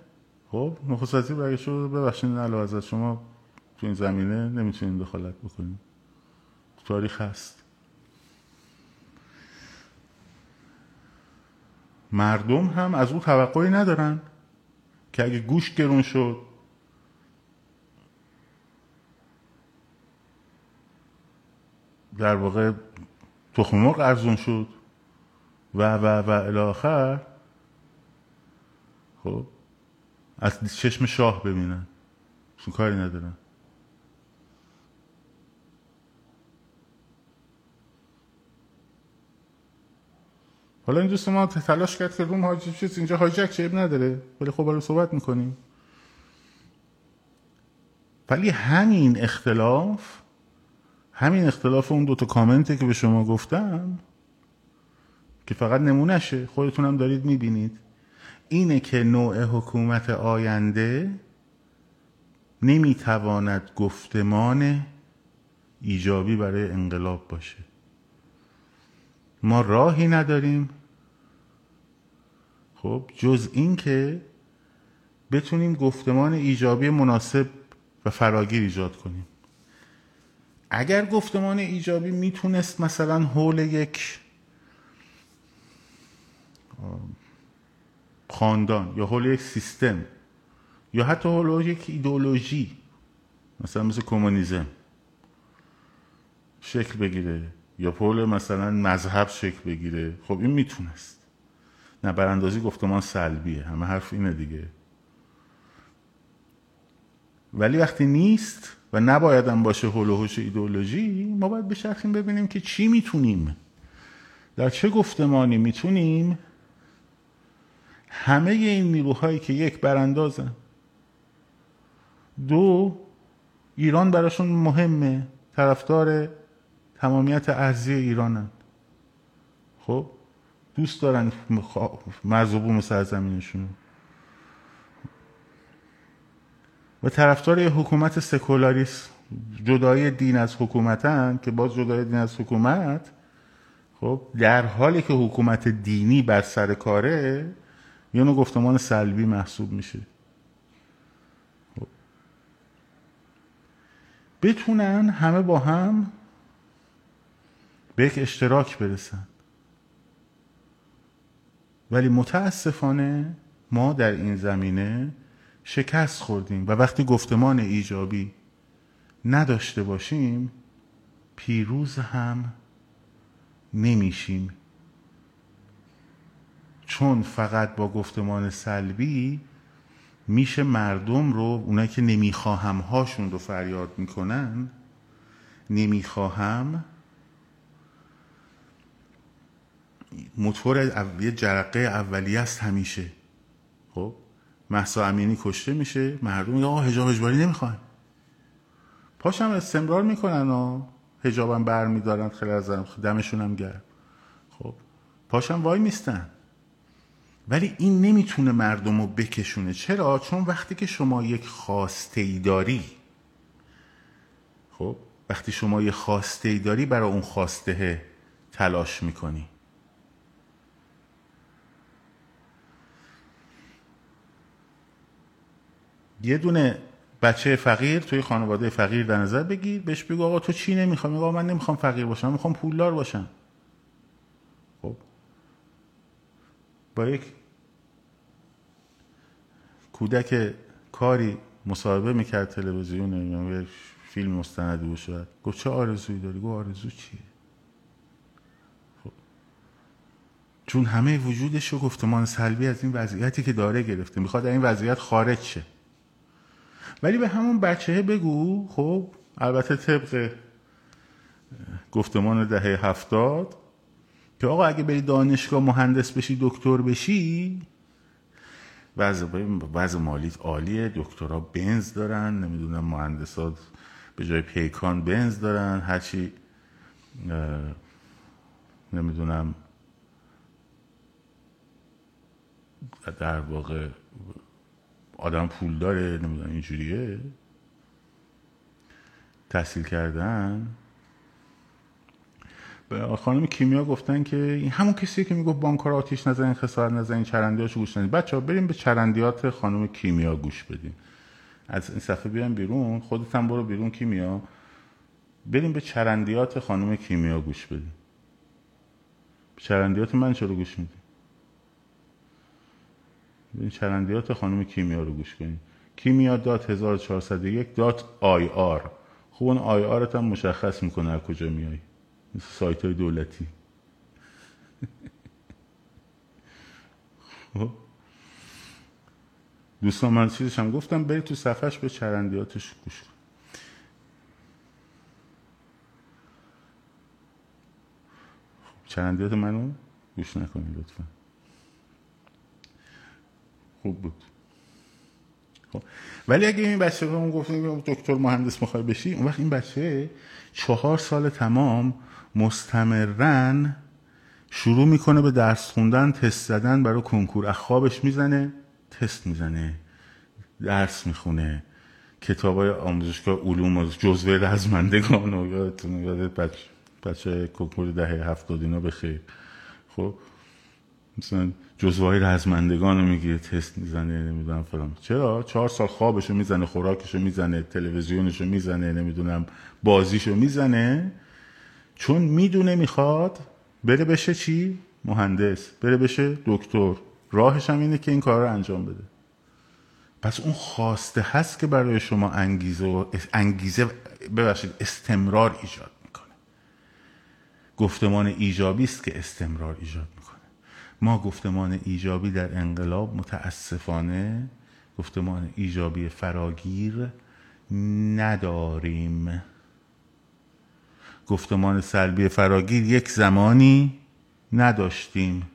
خب نخست وزیر برگشت شد ببخشید علاوه از شما تو این زمینه نمی‌تونین دخالت بکنیم. تاریخ هست. مردم هم از او توقعی ندارن که اگه گوشت گرون شد. در واقع تخم مرغ ارزون شد. و و و الاخر خب از چشم شاه ببینن. چون کاری ندارن. حالا این دوست ما تلاش کرد که روم حاجی چیز اینجا هایجک چه نداره؟ ولی خب حالا صحبت می‌کنیم. ولی همین اختلاف همین اختلاف اون دوتا کامنته که به شما گفتم که فقط نمونهشه. خودتونم دارید می‌بینید. اینه که نوع حکومت آینده نمی‌تواند گفتمان ایجابی برای انقلاب باشه. ما راهی نداریم. خب جز این که بتونیم گفتمان ایجابی مناسب و فراگیر ایجاد کنیم. اگر گفتمان ایجابی می‌تونست مثلا حول یک خاندان یا حول یک سیستم یا حتی حول یک ایدولوژی مثلا مثل کمونیسم شکل بگیره یا حول مثلا مذهب شکل بگیره خب این می‌تونست. نه براندازی گفتمان سلبیه. همه حرف اینه دیگه. ولی وقتی نیست و نبایدم باشه هول و ایدولوژی ما باید بشرخیم ببینیم که چی می‌تونیم. در چه گفتمانی می‌تونیم همه این نیروهایی که یک براندازن. دو ایران براشون مهمه. طرفدار تمامیت ارزی ایرانن. خب؟ دوست دارن مرز و بوم سرزمینشون. و طرفدار حکومت سکولاریست جدای دین از حکومتن که باز جدای دین از حکومت خب در حالی که حکومت دینی بر سر کاره یه نوع گفتمان سلبی محسوب میشه. خب. بتونن همه با هم به یک اشتراک برسن. ولی متاسفانه ما در این زمینه شکست خوردیم و وقتی گفتمان ایجابی نداشته باشیم پیروز هم نمیشیم. چون فقط با گفتمان سلبی میشه مردم رو اونایی که نمی‌خواهم هاشون رو فریاد می‌کنن نمی‌خواهم موتور یه جرقه اولیه است همیشه. خب؟ محسا امینی کشته میشه مردم میگه آقا حجاب اجباری نمی‌خوان. پاشم استمرار می‌کنن و بر میدارن خیلی از دمشون هم گرم. خب؟ پاشم وای میستن. ولی این نمی‌تونه مردم رو بکشونه. چرا؟ چون وقتی که شما یک خواسته ای داری خب؟ وقتی شما یه خواسته ای داری برای اون خواسته تلاش می‌کنی. یه دونه بچه فقیر توی خانواده فقیر در نظر بگیر بهش بگو آقا تو چی نمی‌خوام آقا من نمی‌خوام فقیر باشم می‌خوام پولدار باشم. خب. با یک کودک کاری مصاحبه می‌کرد تلویزیون فیلم مستندی بود شد گفت چه آرزویی داری؟ گفت آرزو چیه؟ خب. چون همه وجودش رو گفتمان سلبی از این وضعیتی که داره گرفته. می‌خواد این وضعیت خارج شه. ولی به همون بچه بگو خب البته طبق گفتمان دهه هفتاد که آقا اگه بری دانشگاه مهندس بشی دکتر بشی وضع مالیت عالیه. دکترها بنز دارن نمی‌دونم مهندسات به جای پیکان بنز دارن هرچی نمی‌دونم در واقع آدم پول داره نمی‌دونم اینجوریه. تحصیل کردن. به خانم کیمیا گفتن که این همون کسی که می‌گفت بانکار آتیش نزنین خسارت نزنین چرندیاشو گوش ندین. بچه ها بریم به چرندیات خانم کیمیا گوش بدیم از این صفحه بیان بیرون. خودت هم برو بیرون کیمیا. بریم به چرندیات خانم کیمیا گوش بدیم. چرندیات من چرا گوش میدیم؟ این چرندیات خانم کیمیا رو گوش کنید کیمیا dot 1401 dot IR. خوب اون IR ت هم مشخص می‌کنه از کجا میای سایت های دولتی. [LAUGHS] خب. دوستان من چیزش هم گفتم برید تو صفحش به چرندیاتش گوش کن چرندیات منو گوش نکنید لطفا. خوب بود. خب. ولی اگه این بچه رو اون گفتیم دکتر مهندس می‌خوای بشی اون وقت این بچه چهار سال تمام مستمرن شروع می‌کنه به درس خوندن تست زدن برای کنکور از خوابش می‌زنه تست می‌زنه درس می‌خونه. کتاب های آموزشگاه علوم و جزوه رزمندگان و یادتون یادت بچه, بچه کنکور دهه هفتاد اینا بخیر. خب. مثلا جزوهای رزمندگان رو می‌گیره تست می‌زنه نمی‌دونم فلان. چرا؟ چهار سال خوابشو می‌زنه خوراکشو می‌زنه تلویزیونشو می‌زنه نمی‌دونم بازیشو می‌زنه. چون می‌دونه می‌خواد بره بشه چی؟ مهندس بره بشه دکتر. راهش هم اینه که این کار رو انجام بده. پس اون خواسته هست که برای شما انگیزه و انگیزه ببخشید استمرار ایجاد می‌کنه. گفتمان ایجابی است که استمرار ایجاد ما گفتمان ایجابی در انقلاب متاسفانه گفتمان ایجابی فراگیر نداریم. گفتمان سلبی فراگیر یک زمانی نداشتیم.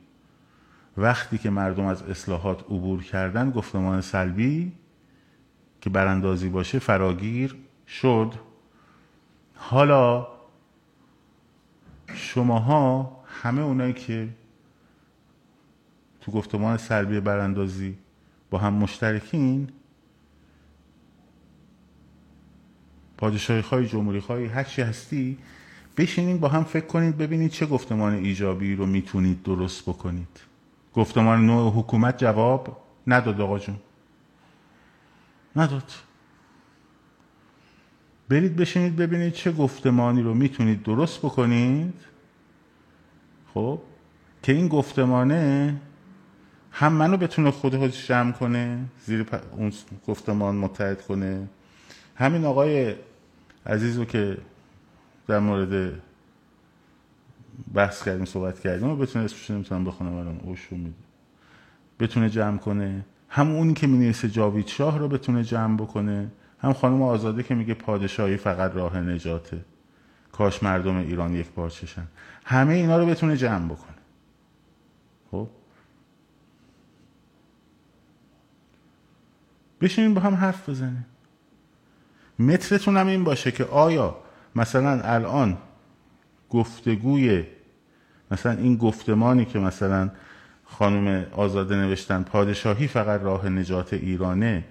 وقتی که مردم از اصلاحات عبور کردن گفتمان سلبی که براندازی باشه فراگیر شد. حالا شماها همه اونایی که تو گفتمان سلبی براندازی با هم مشترکین؟ پادشاهی خواهی جمهوری خواهی هر چی هستی بشینین با هم فکر کنید ببینید چه گفتمان ایجابی رو می‌تونید درست بکنید. گفتمان نوع حکومت جواب نداد آقا جون. نداد. برید بشینید ببینید چه گفتمانی رو می‌تونید درست بکنید. خب که این گفتمانه هم منو بتونه خودش جمع کنه زیر اون گفتمان متحد کنه. همین آقای عزیز رو که در مورد بحث کردیم صحبت کردیم و بتونه اسمش نمی‌تونم بخونم الان اوشو میده. بتونه جمع کنه. هم اونی که می جاوید شاه رو بتونه جمع بکنه. هم خانم آزاده که میگه پادشاهی فقط راه نجاته. کاش مردم ایران یک پارچشن همه اینا رو بتونه جمع بکنه. خب؟ بشینیم با هم حرف بزنیم. مترتون هم این باشه که آیا مثلا الان گفتگوی مثلا این گفتمانی که مثلا خانم آزاده نوشتن پادشاهی فقط راه نجات ایرانه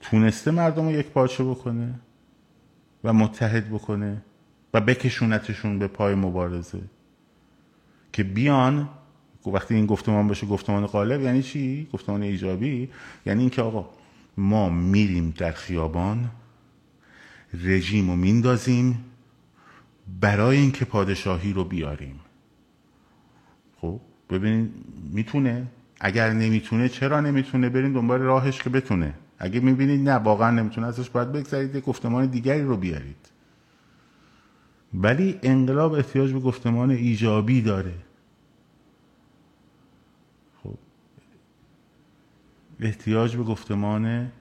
تونسته مردم رو یک پارچه بکنه و متحد بکنه و بکشونتشون به پای مبارزه؟ که بیان وقتی این گفتمان باشه گفتمان غالب یعنی چی؟ گفتمان ایجابی؟ یعنی اینکه آقا ما میریم در خیابان رژیم رو میندازیم برای اینکه پادشاهی رو بیاریم. خب ببینید می‌تونه؟ اگر نمی‌تونه چرا نمی‌تونه؟ بریم دنبال راهش که بتونه. اگه می‌بینید نه واقعا نمی‌تونه. ازش باید بگذارید گفتمان دیگری رو بیارید. ولی انقلاب احتیاج به گفتمان ایجابی داره. احتیاج به گفتمان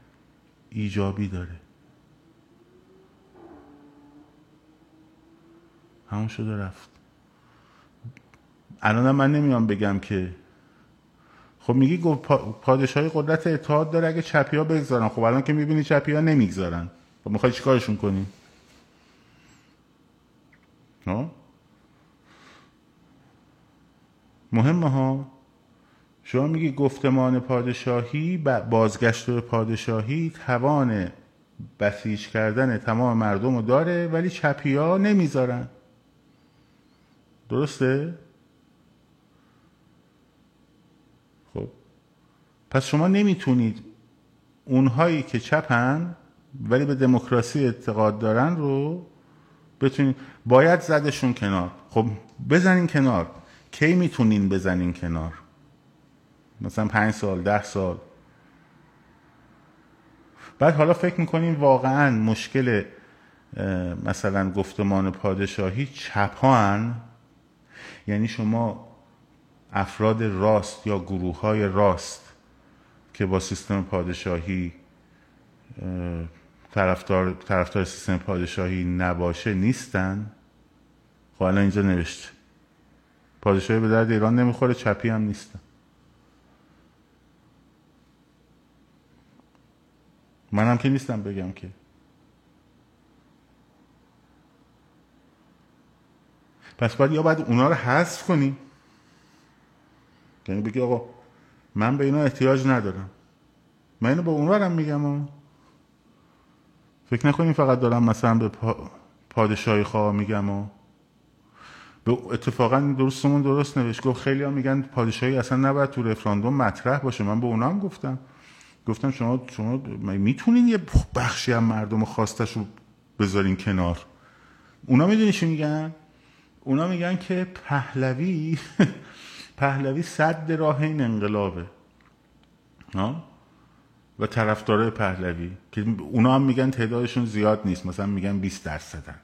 ایجابی داره. همون شده رفت. الان من نمیام بگم که خب میگی پادشاهی قدرت اتحاد داره اگه چپی ها بگذارن. خب الان که می‌بینی چپی ها نمی‌گذارن. خب می‌خوای چیکارشون کنی؟ مهمه ها؟ شما میگی گفتمان پادشاهی بازگشت به پادشاهی توان بسیج کردن تمام مردم رو داره ولی چپی ها نمی‌ذارن. درسته؟ خب. پس شما نمی‌تونید اونهایی که چپن ولی به دموکراسی اعتقاد دارن رو بتونید باید زدشون کنار. خب بزنین کنار. کی می‌تونین بزنین کنار؟ مثلا پنج سال ده سال. بعد حالا فکر می‌کنین واقعا مشکل مثلا گفتمان پادشاهی چپان یعنی شما افراد راست یا گروه های راست که با سیستم پادشاهی طرفدار طرفدار سیستم پادشاهی نباشه نیستن؟ خب الان اینجا نوشته. پادشاهی به درد ایران نمی‌خوره چپی هم نیستن. منم که نیستم بگم که. پس باید یا باید اونا رو حذف کنیم یعنی بگی آقا من به اینا احتیاج ندارم. من اینو به اونا هم میگم فکر نکنیم فقط دارم مثلا به پادشاهی خواه میگم و به اتفاقا درستمون درست نوشت. گفت خیلی ها میگن پادشاهی اصلا نباید تو رفراندوم مطرح باشه. من به اونا هم گفتم. گفتم شما شما می‌تونین یه بخشی هم مردم خواستش رو بذارین کنار. اونا می‌دونی چی میگن؟ اونا میگن که پهلوی [LAUGHS] پهلوی صد راه این انقلابه. ها؟ و طرفدارای پهلوی که اونا هم میگن تعدادشون زیاد نیست مثلا میگن 20 درصدن.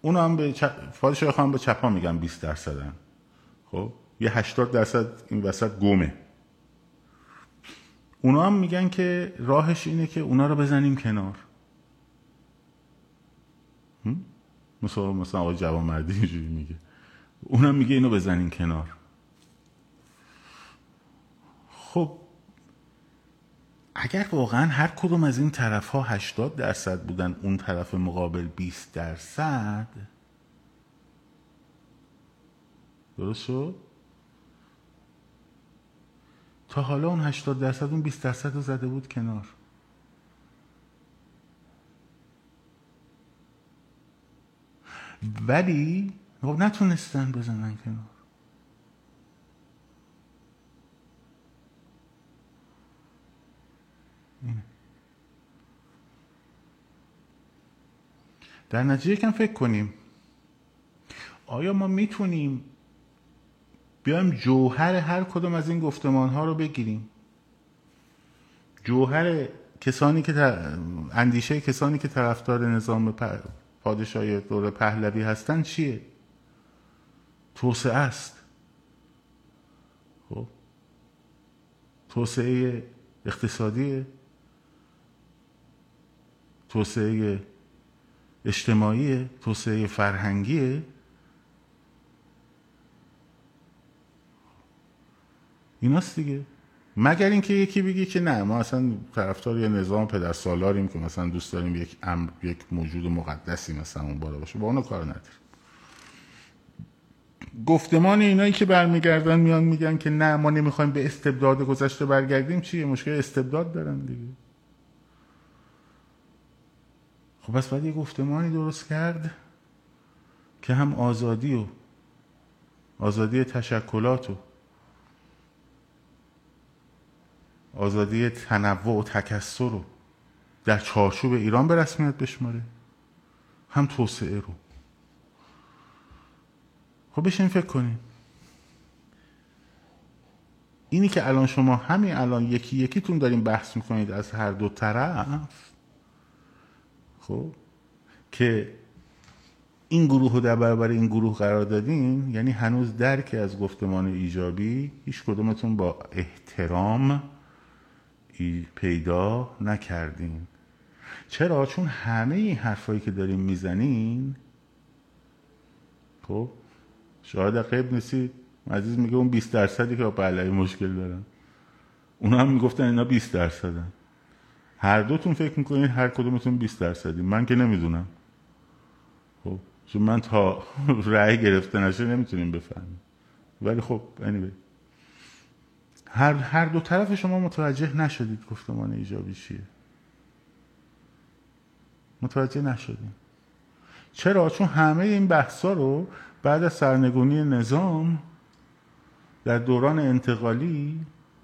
اونا هم به پادشاه خان به چپا میگن 20 درصدن. خب؟ یه 80 درصد این وسط گمه. اونا هم میگن که راهش اینه که اونا رو بزنیم کنار. مثلا مثلا آقای جوان مردی اینجوری میگه. اونم میگه اینو بزنین کنار. خب اگر واقعا هر کدوم از این طرف ها 80 درصد بودن اون طرف مقابل 20 درصد درست شد؟ تا حالا اون 80 درصد اون 20 درصد رو زده بود کنار. ولی خب نتونستن بزنن کنار. در نتیجه کم فکر کنیم. آیا ما می‌تونیم بیایم جوهر هر کدوم از این گفتمان ها رو بگیریم. جوهر کسانی که اندیشه کسانی که طرفدار نظام پادشاهی دور پهلوی هستن چیه؟ توسعه است. خب؟ توسعه اقتصادی. توسعه اجتماعی. توسعه فرهنگی. ایناست دیگه. مگر اینکه یکی بگی که نه ما اصلا طرفدار یه نظام پدر سالاریم که مثلا دوست داریم یک امر یک موجود مقدسی مثلا اون بالا باشه با اونو کار نداریم. گفتمان اینایی که برمیگردن میان میگن که نه ما نمی‌خوایم به استبداد گذشته برگردیم. چیه؟ مشکل استبداد دارن دیگه. خب بس باید یه گفتمانی درست کرد که هم آزادی و آزادی تشکلات و آزادی تنوع و تکسر رو در چارچوب ایران به رسمیت بشماره. هم توسعه رو. خب بشین فکر کنین اینی که الان شما همین الان یکی یکیتون داریم بحث می‌کنید از هر دو طرف خب که این گروه رو در برابر این گروه قرار دادین یعنی هنوز درکی از گفتمان ایجابی هیچ کدومتون با احترام پیدا نکردین. چرا؟ چون همه این حرفایی که داریم می‌زنین خب شاید قیب نیستید. عزیز میگه اون 20 درصدی که با مشکل دارن. اونا هم می‌گفتن اینا 20 درصدن. هر دوتون فکر می‌کنید هر کدومتون 20 درصدی. من که نمی‌دونم. خب چون من تا [LAUGHS] رأی گرفته نشه نمی‌تونیم بفهمیم. ولی خب anyway. هر, هر دو طرف شما متوجه نشدید گفتمان ایجابی چیه متوجه نشدیم چرا؟ چون همه این بحثا رو بعد از سرنگونی نظام در دوران انتقالی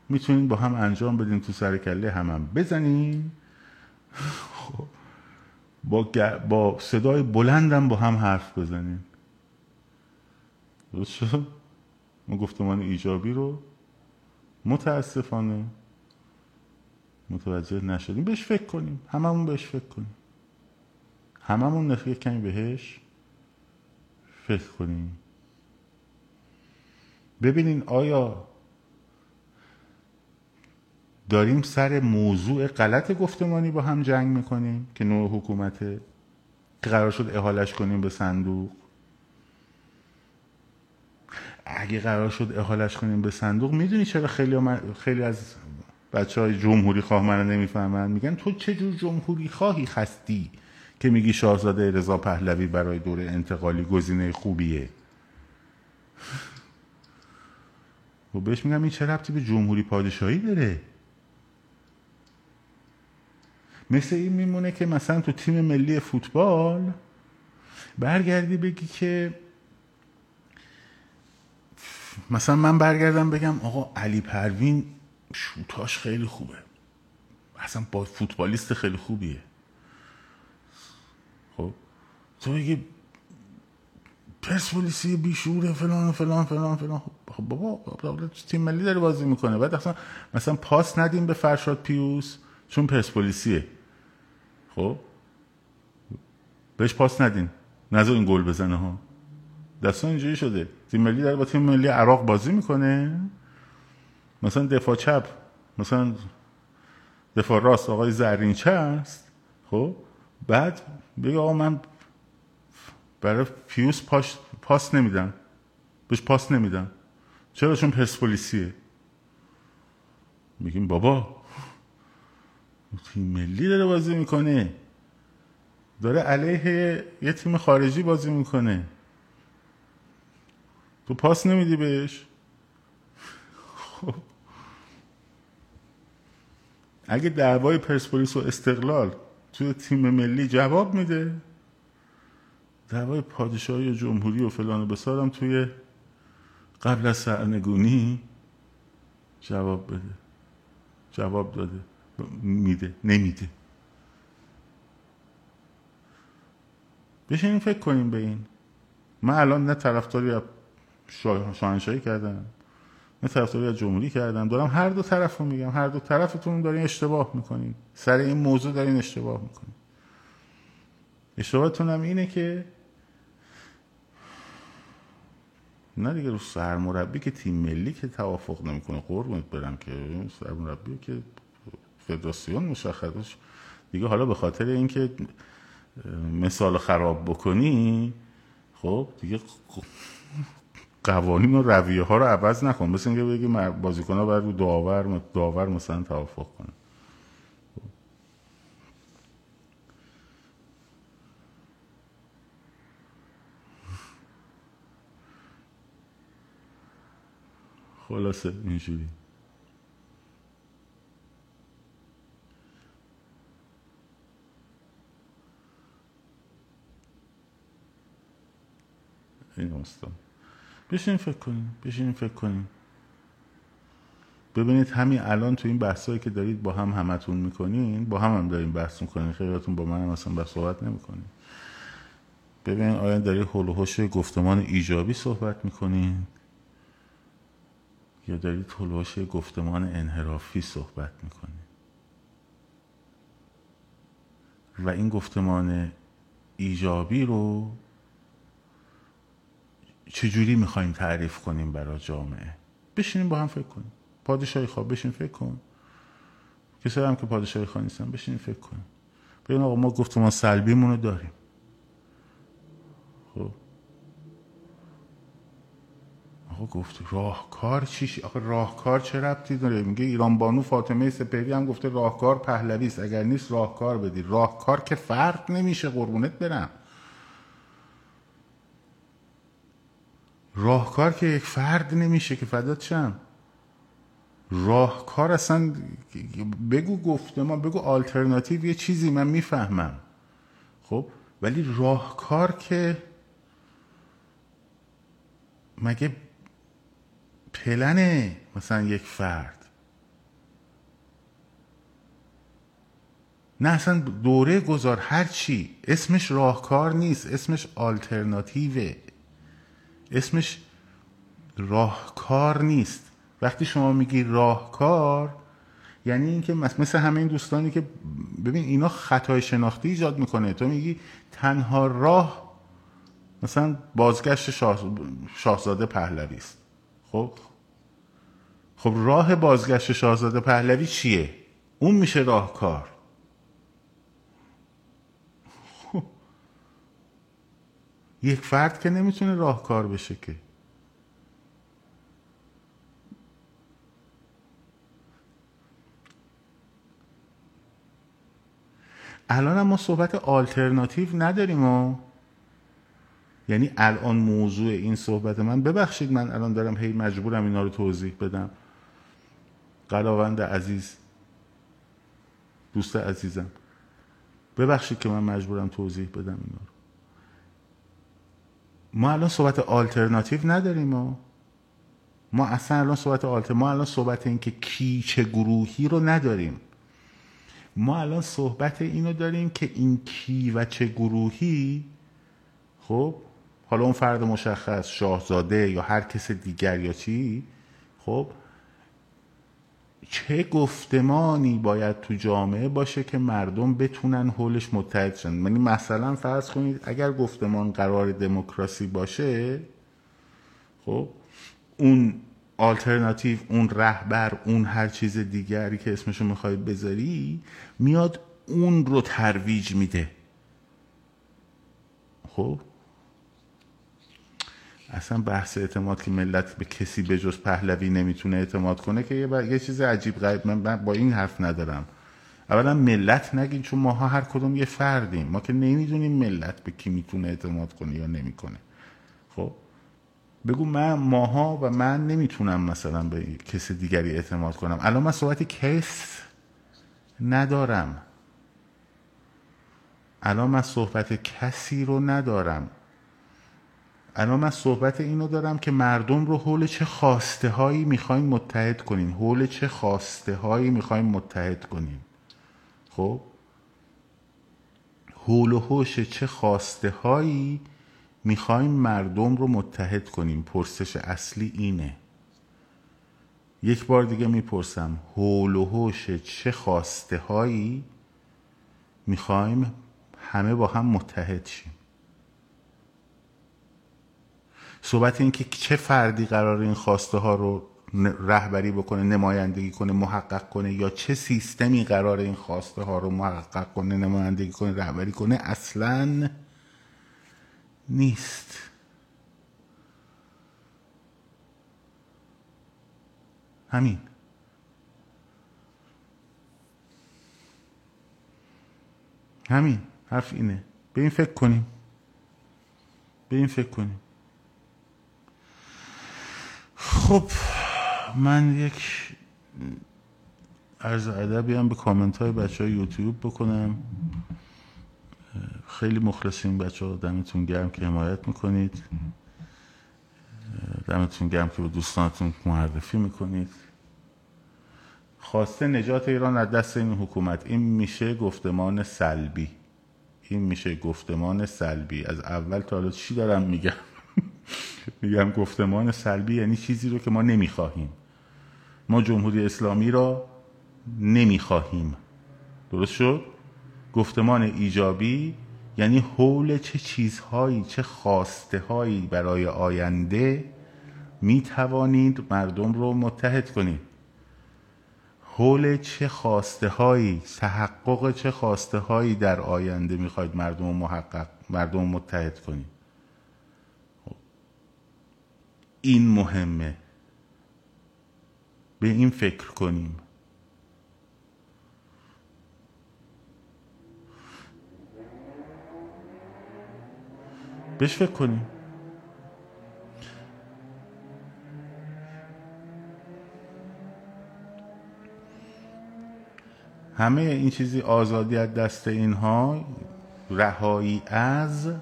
می‌تونین با هم انجام بدین تو سر کله هم, هم بزنین خب با, با صدای بلندم با هم حرف بزنین درست شد؟ ما گفتمان ایجابی رو متاسفانه متوجه نشدیم. بهش فکر کنیم. هممون بهش فکر کنیم. هممون نفیه کمی بهش فکر کنیم. ببینین آیا داریم سر موضوع غلط گفتمانی با هم جنگ می‌کنیم که نوع حکومته که قرار شد احالش کنیم به صندوق؟ اگه قرار شد احالش کنیم به صندوق می‌دونی چرا خیلی, خیلی از بچه های جمهوری خواه من نمی‌فهمن؟ میگن تو چه جور جمهوری خواهی خستی که میگی شاهزاده رضا پهلوی برای دور انتقالی گزینه خوبیه؟ و بهش میگم این چه ربطی به جمهوری پادشاهی داره؟ مثل این میمونه که مثلا تو تیم ملی فوتبال برگردی بگی که مثلا من برگردم بگم آقا علی پروین شوتاش خیلی خوبه. اصلا با فوتبالیست خیلی خوبیه. خب؟ تو بگی پرسپولیسی بیشوره فلان فلان فلان فلان. خب بابا تیم ملی داره بازی می‌کنه. بعد اصلا مثلا پاس ندیم به فرشاد پیوس چون پرسپولیسیه. خب؟ بهش پاس ندین نظر این گل بزنه ها. دستان اینجوری شده. تیم ملی داره با تیم ملی عراق بازی می‌کنه. مثلا دفاع چپ مثلا دفاع راست آقای زرینچه است؟ خب بعد بگه آقا من برای پیوس پاس, پاس نمیدم. بهش پاس نمیدم. چرا؟ چون پرسپولیسیه. میگیم بابا تیم ملی داره بازی می‌کنه. داره علیه یه تیم خارجی بازی می‌کنه. تو پاس نمیدی بهش؟ خب. اگه دعوای پرسپولیس و استقلال توی تیم ملی جواب میده دعوای پادشاهی و جمهوری و فلان و بسارم توی قبل از سرنگونی جواب بده. جواب داده. میده. نمیده. بشینیم فکر کنیم به این. من الان نه طرفداری شاهنشاهی کردم نه طرفداری از جمهوری کردم. دارم هر دو طرف رو میگم. هر دو طرفتون دارین اشتباه می‌کنین. سر این موضوع دارین اشتباه می‌کنین. اشتباهتون هم اینه که نه دیگه رو سرمربی که تیم ملی که توافق نمی‌کنه. قربونت برم که سرمربی که فدراسیون مشخصش. دیگه حالا به خاطر اینکه مثال خراب بکنی خب دیگه قوانین و رویه ها رو عوض نکن. مثل اینکه بگی بازیکن ها باید رو داور داور مثلا توافق کنه خلاصه اینجوری. این هستم بشین فکر کنیم بشین فکر کنیم. ببینید همین الان تو این بحثایی که دارید با هم همتون می‌کنین با هم هم داریم بحث می‌کنین خیلیاتون با من هم اصلا بحث صحبت نمی‌کنین. ببینید آیا دارید هلوهوش گفتمان ایجابی صحبت می‌کنین؟ یا دارید هلوهوش گفتمان انحرافی صحبت می‌کنین؟ و این گفتمان ایجابی رو چجوری می‌خوایم تعریف کنیم برای جامعه؟ بشینیم با هم فکر کنیم. پادشاهی خواه بشین فکر کن. کسی هم که پادشاهی خواه نیستن بشین فکر کن ببین آقا ما گفتمان سلبیمون رو داریم. خب. آقا گفت راهکار چی آقا راهکار چه ربطی داره؟ میگه ایران بانو فاطمه سپهری هم گفته راهکار پهلوی است. اگر نیست راهکار بدی. راهکار که فرق نمیشه. قربونت برم. راهکار که یک فرد نمیشه که فدات شم. راهکار اصلا بگو گفته ما بگو آلترناتیو یه چیزی من می‌فهمم. خب؟ ولی راهکار که مگه پلنه مثلا یک فرد؟ نه اصلا دوره گذار هر چی. اسمش راهکار نیست اسمش آلترناتیوه اسمش راهکار نیست. وقتی شما میگی راهکار یعنی اینکه مثل همه این دوستانی که ببین اینا خطای شناختی ایجاد می‌کنه. تو میگی تنها راه مثلا بازگشت شاه... شاهزاده پهلوی است. خب؟ خب راه بازگشت شاهزاده پهلوی چیه؟ اون میشه راهکار. یک فرد که نمی‌تونه راهکار بشه که. الان ما صحبت آلترناتیو نداریم و یعنی الان موضوع این صحبت من ببخشید من الان دارم هی مجبورم اینا رو توضیح بدم. قلاوند عزیز دوست عزیزم ببخشید که من مجبورم توضیح بدم اینا رو. ما الان صحبت آلترناتیو نداریم و ما اصلا الان صحبت آلتر ما الان صحبت این که کی چه گروهی رو نداریم. ما الان صحبت اینو داریم که این کی و چه گروهی خب حالا اون فرد مشخص شاهزاده یا هر کس دیگر یا چی خب چه گفتمانی باید تو جامعه باشه که مردم بتونن حولش متحد شن؟ یعنی مثلا فرض کنید اگر گفتمان قرار دموکراسی باشه خب اون آلترناتیو اون رهبر اون هر چیز دیگری که اسمشو می‌خوای بذاری میاد اون رو ترویج میده. خب؟ اصلا بحث اعتماد که ملت به کسی به جز پهلوی نمی‌تونه اعتماد کنه که یه, یه چیز عجیب غریب. من با این حرف ندارم. اولا ملت نگین چون ماها هر کدوم یه فردیم. ما که نمی‌دونیم ملت به کی می‌تونه اعتماد کنه یا نمی‌کنه. خب؟ بگو من ماها و من نمی‌تونم مثلا به کسی دیگری اعتماد کنم. الان من صحبت کس ندارم. الان من صحبت کسی رو ندارم. الان من صحبت اینو دارم که مردم رو حول چه خواسته هایی می‌خوایم متحد کنیم؟ حول چه خواسته هایی می‌خوایم متحد کنیم؟ خب؟ حول و حوش چه خواسته هایی می‌خوایم مردم رو متحد کنیم؟ پرسش اصلی اینه. یک بار دیگه می‌پرسم حول و حوش چه خواسته هایی می‌خوایم همه با هم متحد شیم؟ صحبت این که چه فردی قرار این خواسته ها رو رهبری بکنه نمایندگی کنه محقق کنه یا چه سیستمی قرار این خواسته ها رو محقق کنه نمایندگی کنه رهبری کنه اصلا نیست. همین. همین. حرف اینه. به این فکر کنیم. به این فکر کنیم. خب من یک عرض ادبی هم به کامنت های بچه های یوتیوب بکنم. خیلی مخلصیم بچه ها دمتون گرم که حمایت می‌کنید. دمتون گرم که به دوستانتون معرفی می‌کنید. خواسته نجات ایران از دست این حکومت. این میشه گفتمان سلبی. این میشه گفتمان سلبی. از اول تا حالا چی دارم میگم؟ میگم گفتمان سلبی یعنی چیزی رو که ما نمی‌خواهیم. ما جمهوری اسلامی را نمی‌خواهیم. درست شد؟ گفتمان ایجابی یعنی حول چه چیزهایی چه خواسته هایی برای آینده می توانید مردم رو متحد کنید. حول چه خواسته هایی تحقق چه خواسته هایی در آینده می‌خواید مردم محقق مردم متحد کنید. این مهمه. به این فکر کنیم. بهش فکر کنیم. همه این چیزی آزادی از دست اینها رهایی از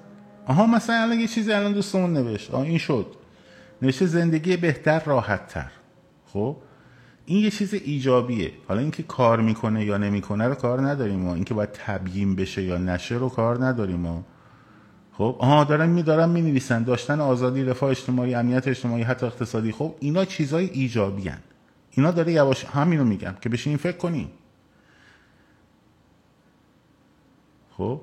آها مثلا الان یه چیزی الان دوستمون نوشت. آه این شد. نوشته زندگی بهتر راحت تر خب؟ این یه چیز ایجابیه. حالا اینکه کار می‌کنه یا نمی‌کنه رو کار نداریم ما. اینکه باید تبیین بشه یا نشه رو کار نداریم ما. خب؟ آها دارن میدارن می نویسن داشتن آزادی رفاه اجتماعی امنیت اجتماعی حتی اقتصادی. خب اینا چیزای ایجابی هن. اینا داره یواش همینو میگم که بشین فکر کنی خب؟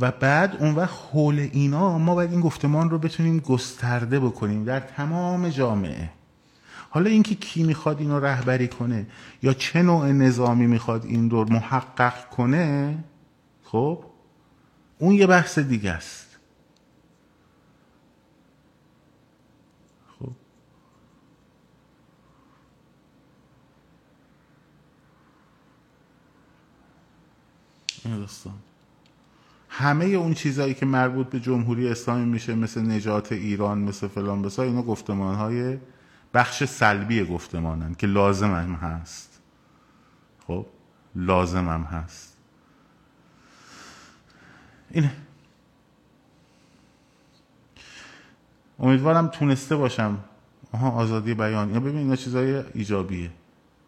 و بعد اون وقت حول اینا ما باید این گفتمان رو بتونیم گسترده بکنیم در تمام جامعه. حالا اینکه کی می‌خواد اینو رهبری کنه یا چه نوع نظامی می‌خواد این رو محقق کنه خب اون یه بحث دیگه است. خب. این داستان. همه اون چیزهایی که مربوط به جمهوری اسلامی میشه مثل نجات ایران مثل فلان بسا اینا گفتمان های بخش سلبی گفتمانن که لازم هم هست. خب لازم هم هست. اینه امیدوارم تونسته باشم. آها آزادی بیان. یا ببین اینا چیزای ایجابیه.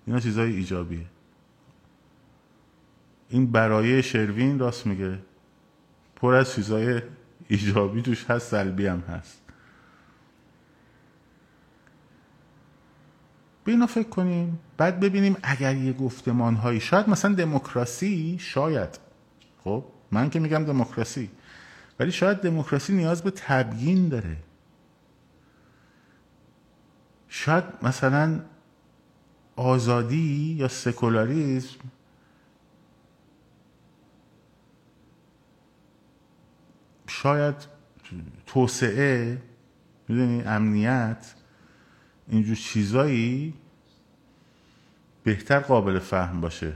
اینا چیزای ایجابیه. این برای شروین راست میگه. پر از چیزای ایجابی توش هست سلبی هم هست. به فکر کنیم. بعد ببینیم اگر یه گفتمان هایی شاید مثلا دموکراسی شاید. خب من که میگم دموکراسی. ولی شاید دموکراسی نیاز به تبیین داره. شاید مثلا آزادی یا سکولاریسم شاید توسعه می‌دونی امنیت اینجور چیزایی بهتر قابل فهم باشه.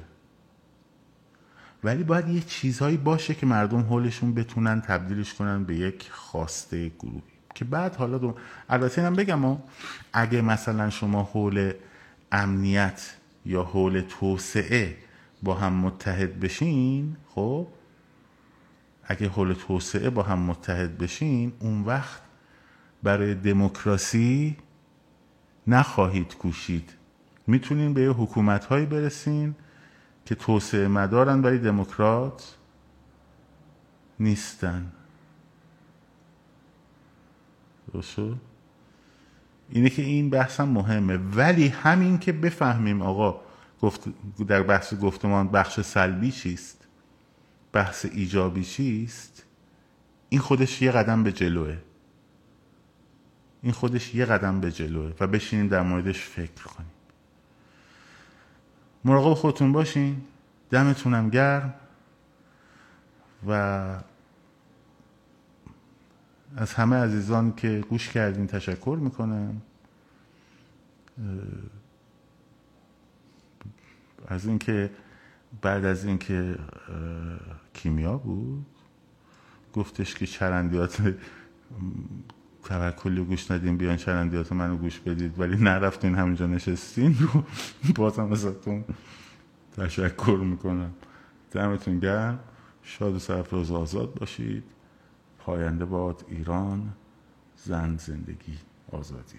ولی باید یه چیزهایی باشه که مردم حولشون بتونن تبدیلش کنن به یک خواسته گروهی. که بعد حالا دو... البته اینم بگم اگه مثلا شما حول امنیت یا حول توسعه با هم متحد بشین خب اگه حول توسعه با هم متحد بشین اون وقت برای دموکراسی نخواهید کوشید. می‌تونین به یه حکومت هایی برسین که توسعه مدارن ولی دموکرات نیستن. درست اینه که این بحث هم مهمه. ولی همین که بفهمیم آقا گفت در بحث گفتمان بخش سلبی چیست؟ بحث ایجابی چیست؟ این خودش یه قدم به جلوه. این خودش یه قدم به جلوه و بشینیم در موردش فکر کنیم. مراقب خودتون باشین. دمتونم گرم. و از همه عزیزان که گوش کردین تشکر می‌کنم. از اینکه بعد از اینکه کیمیا بود گفتش که چرندیات توکلی گوش ندین بیان چرندیات منو گوش بدید ولی نرفتین همینجا نشستین. رو [LAUGHS] بازم ازتون تشکر می‌کنم. دمتون گرم. شاد و سرفراز آزاد باشید. پاینده باد ایران زن زندگی آزادی.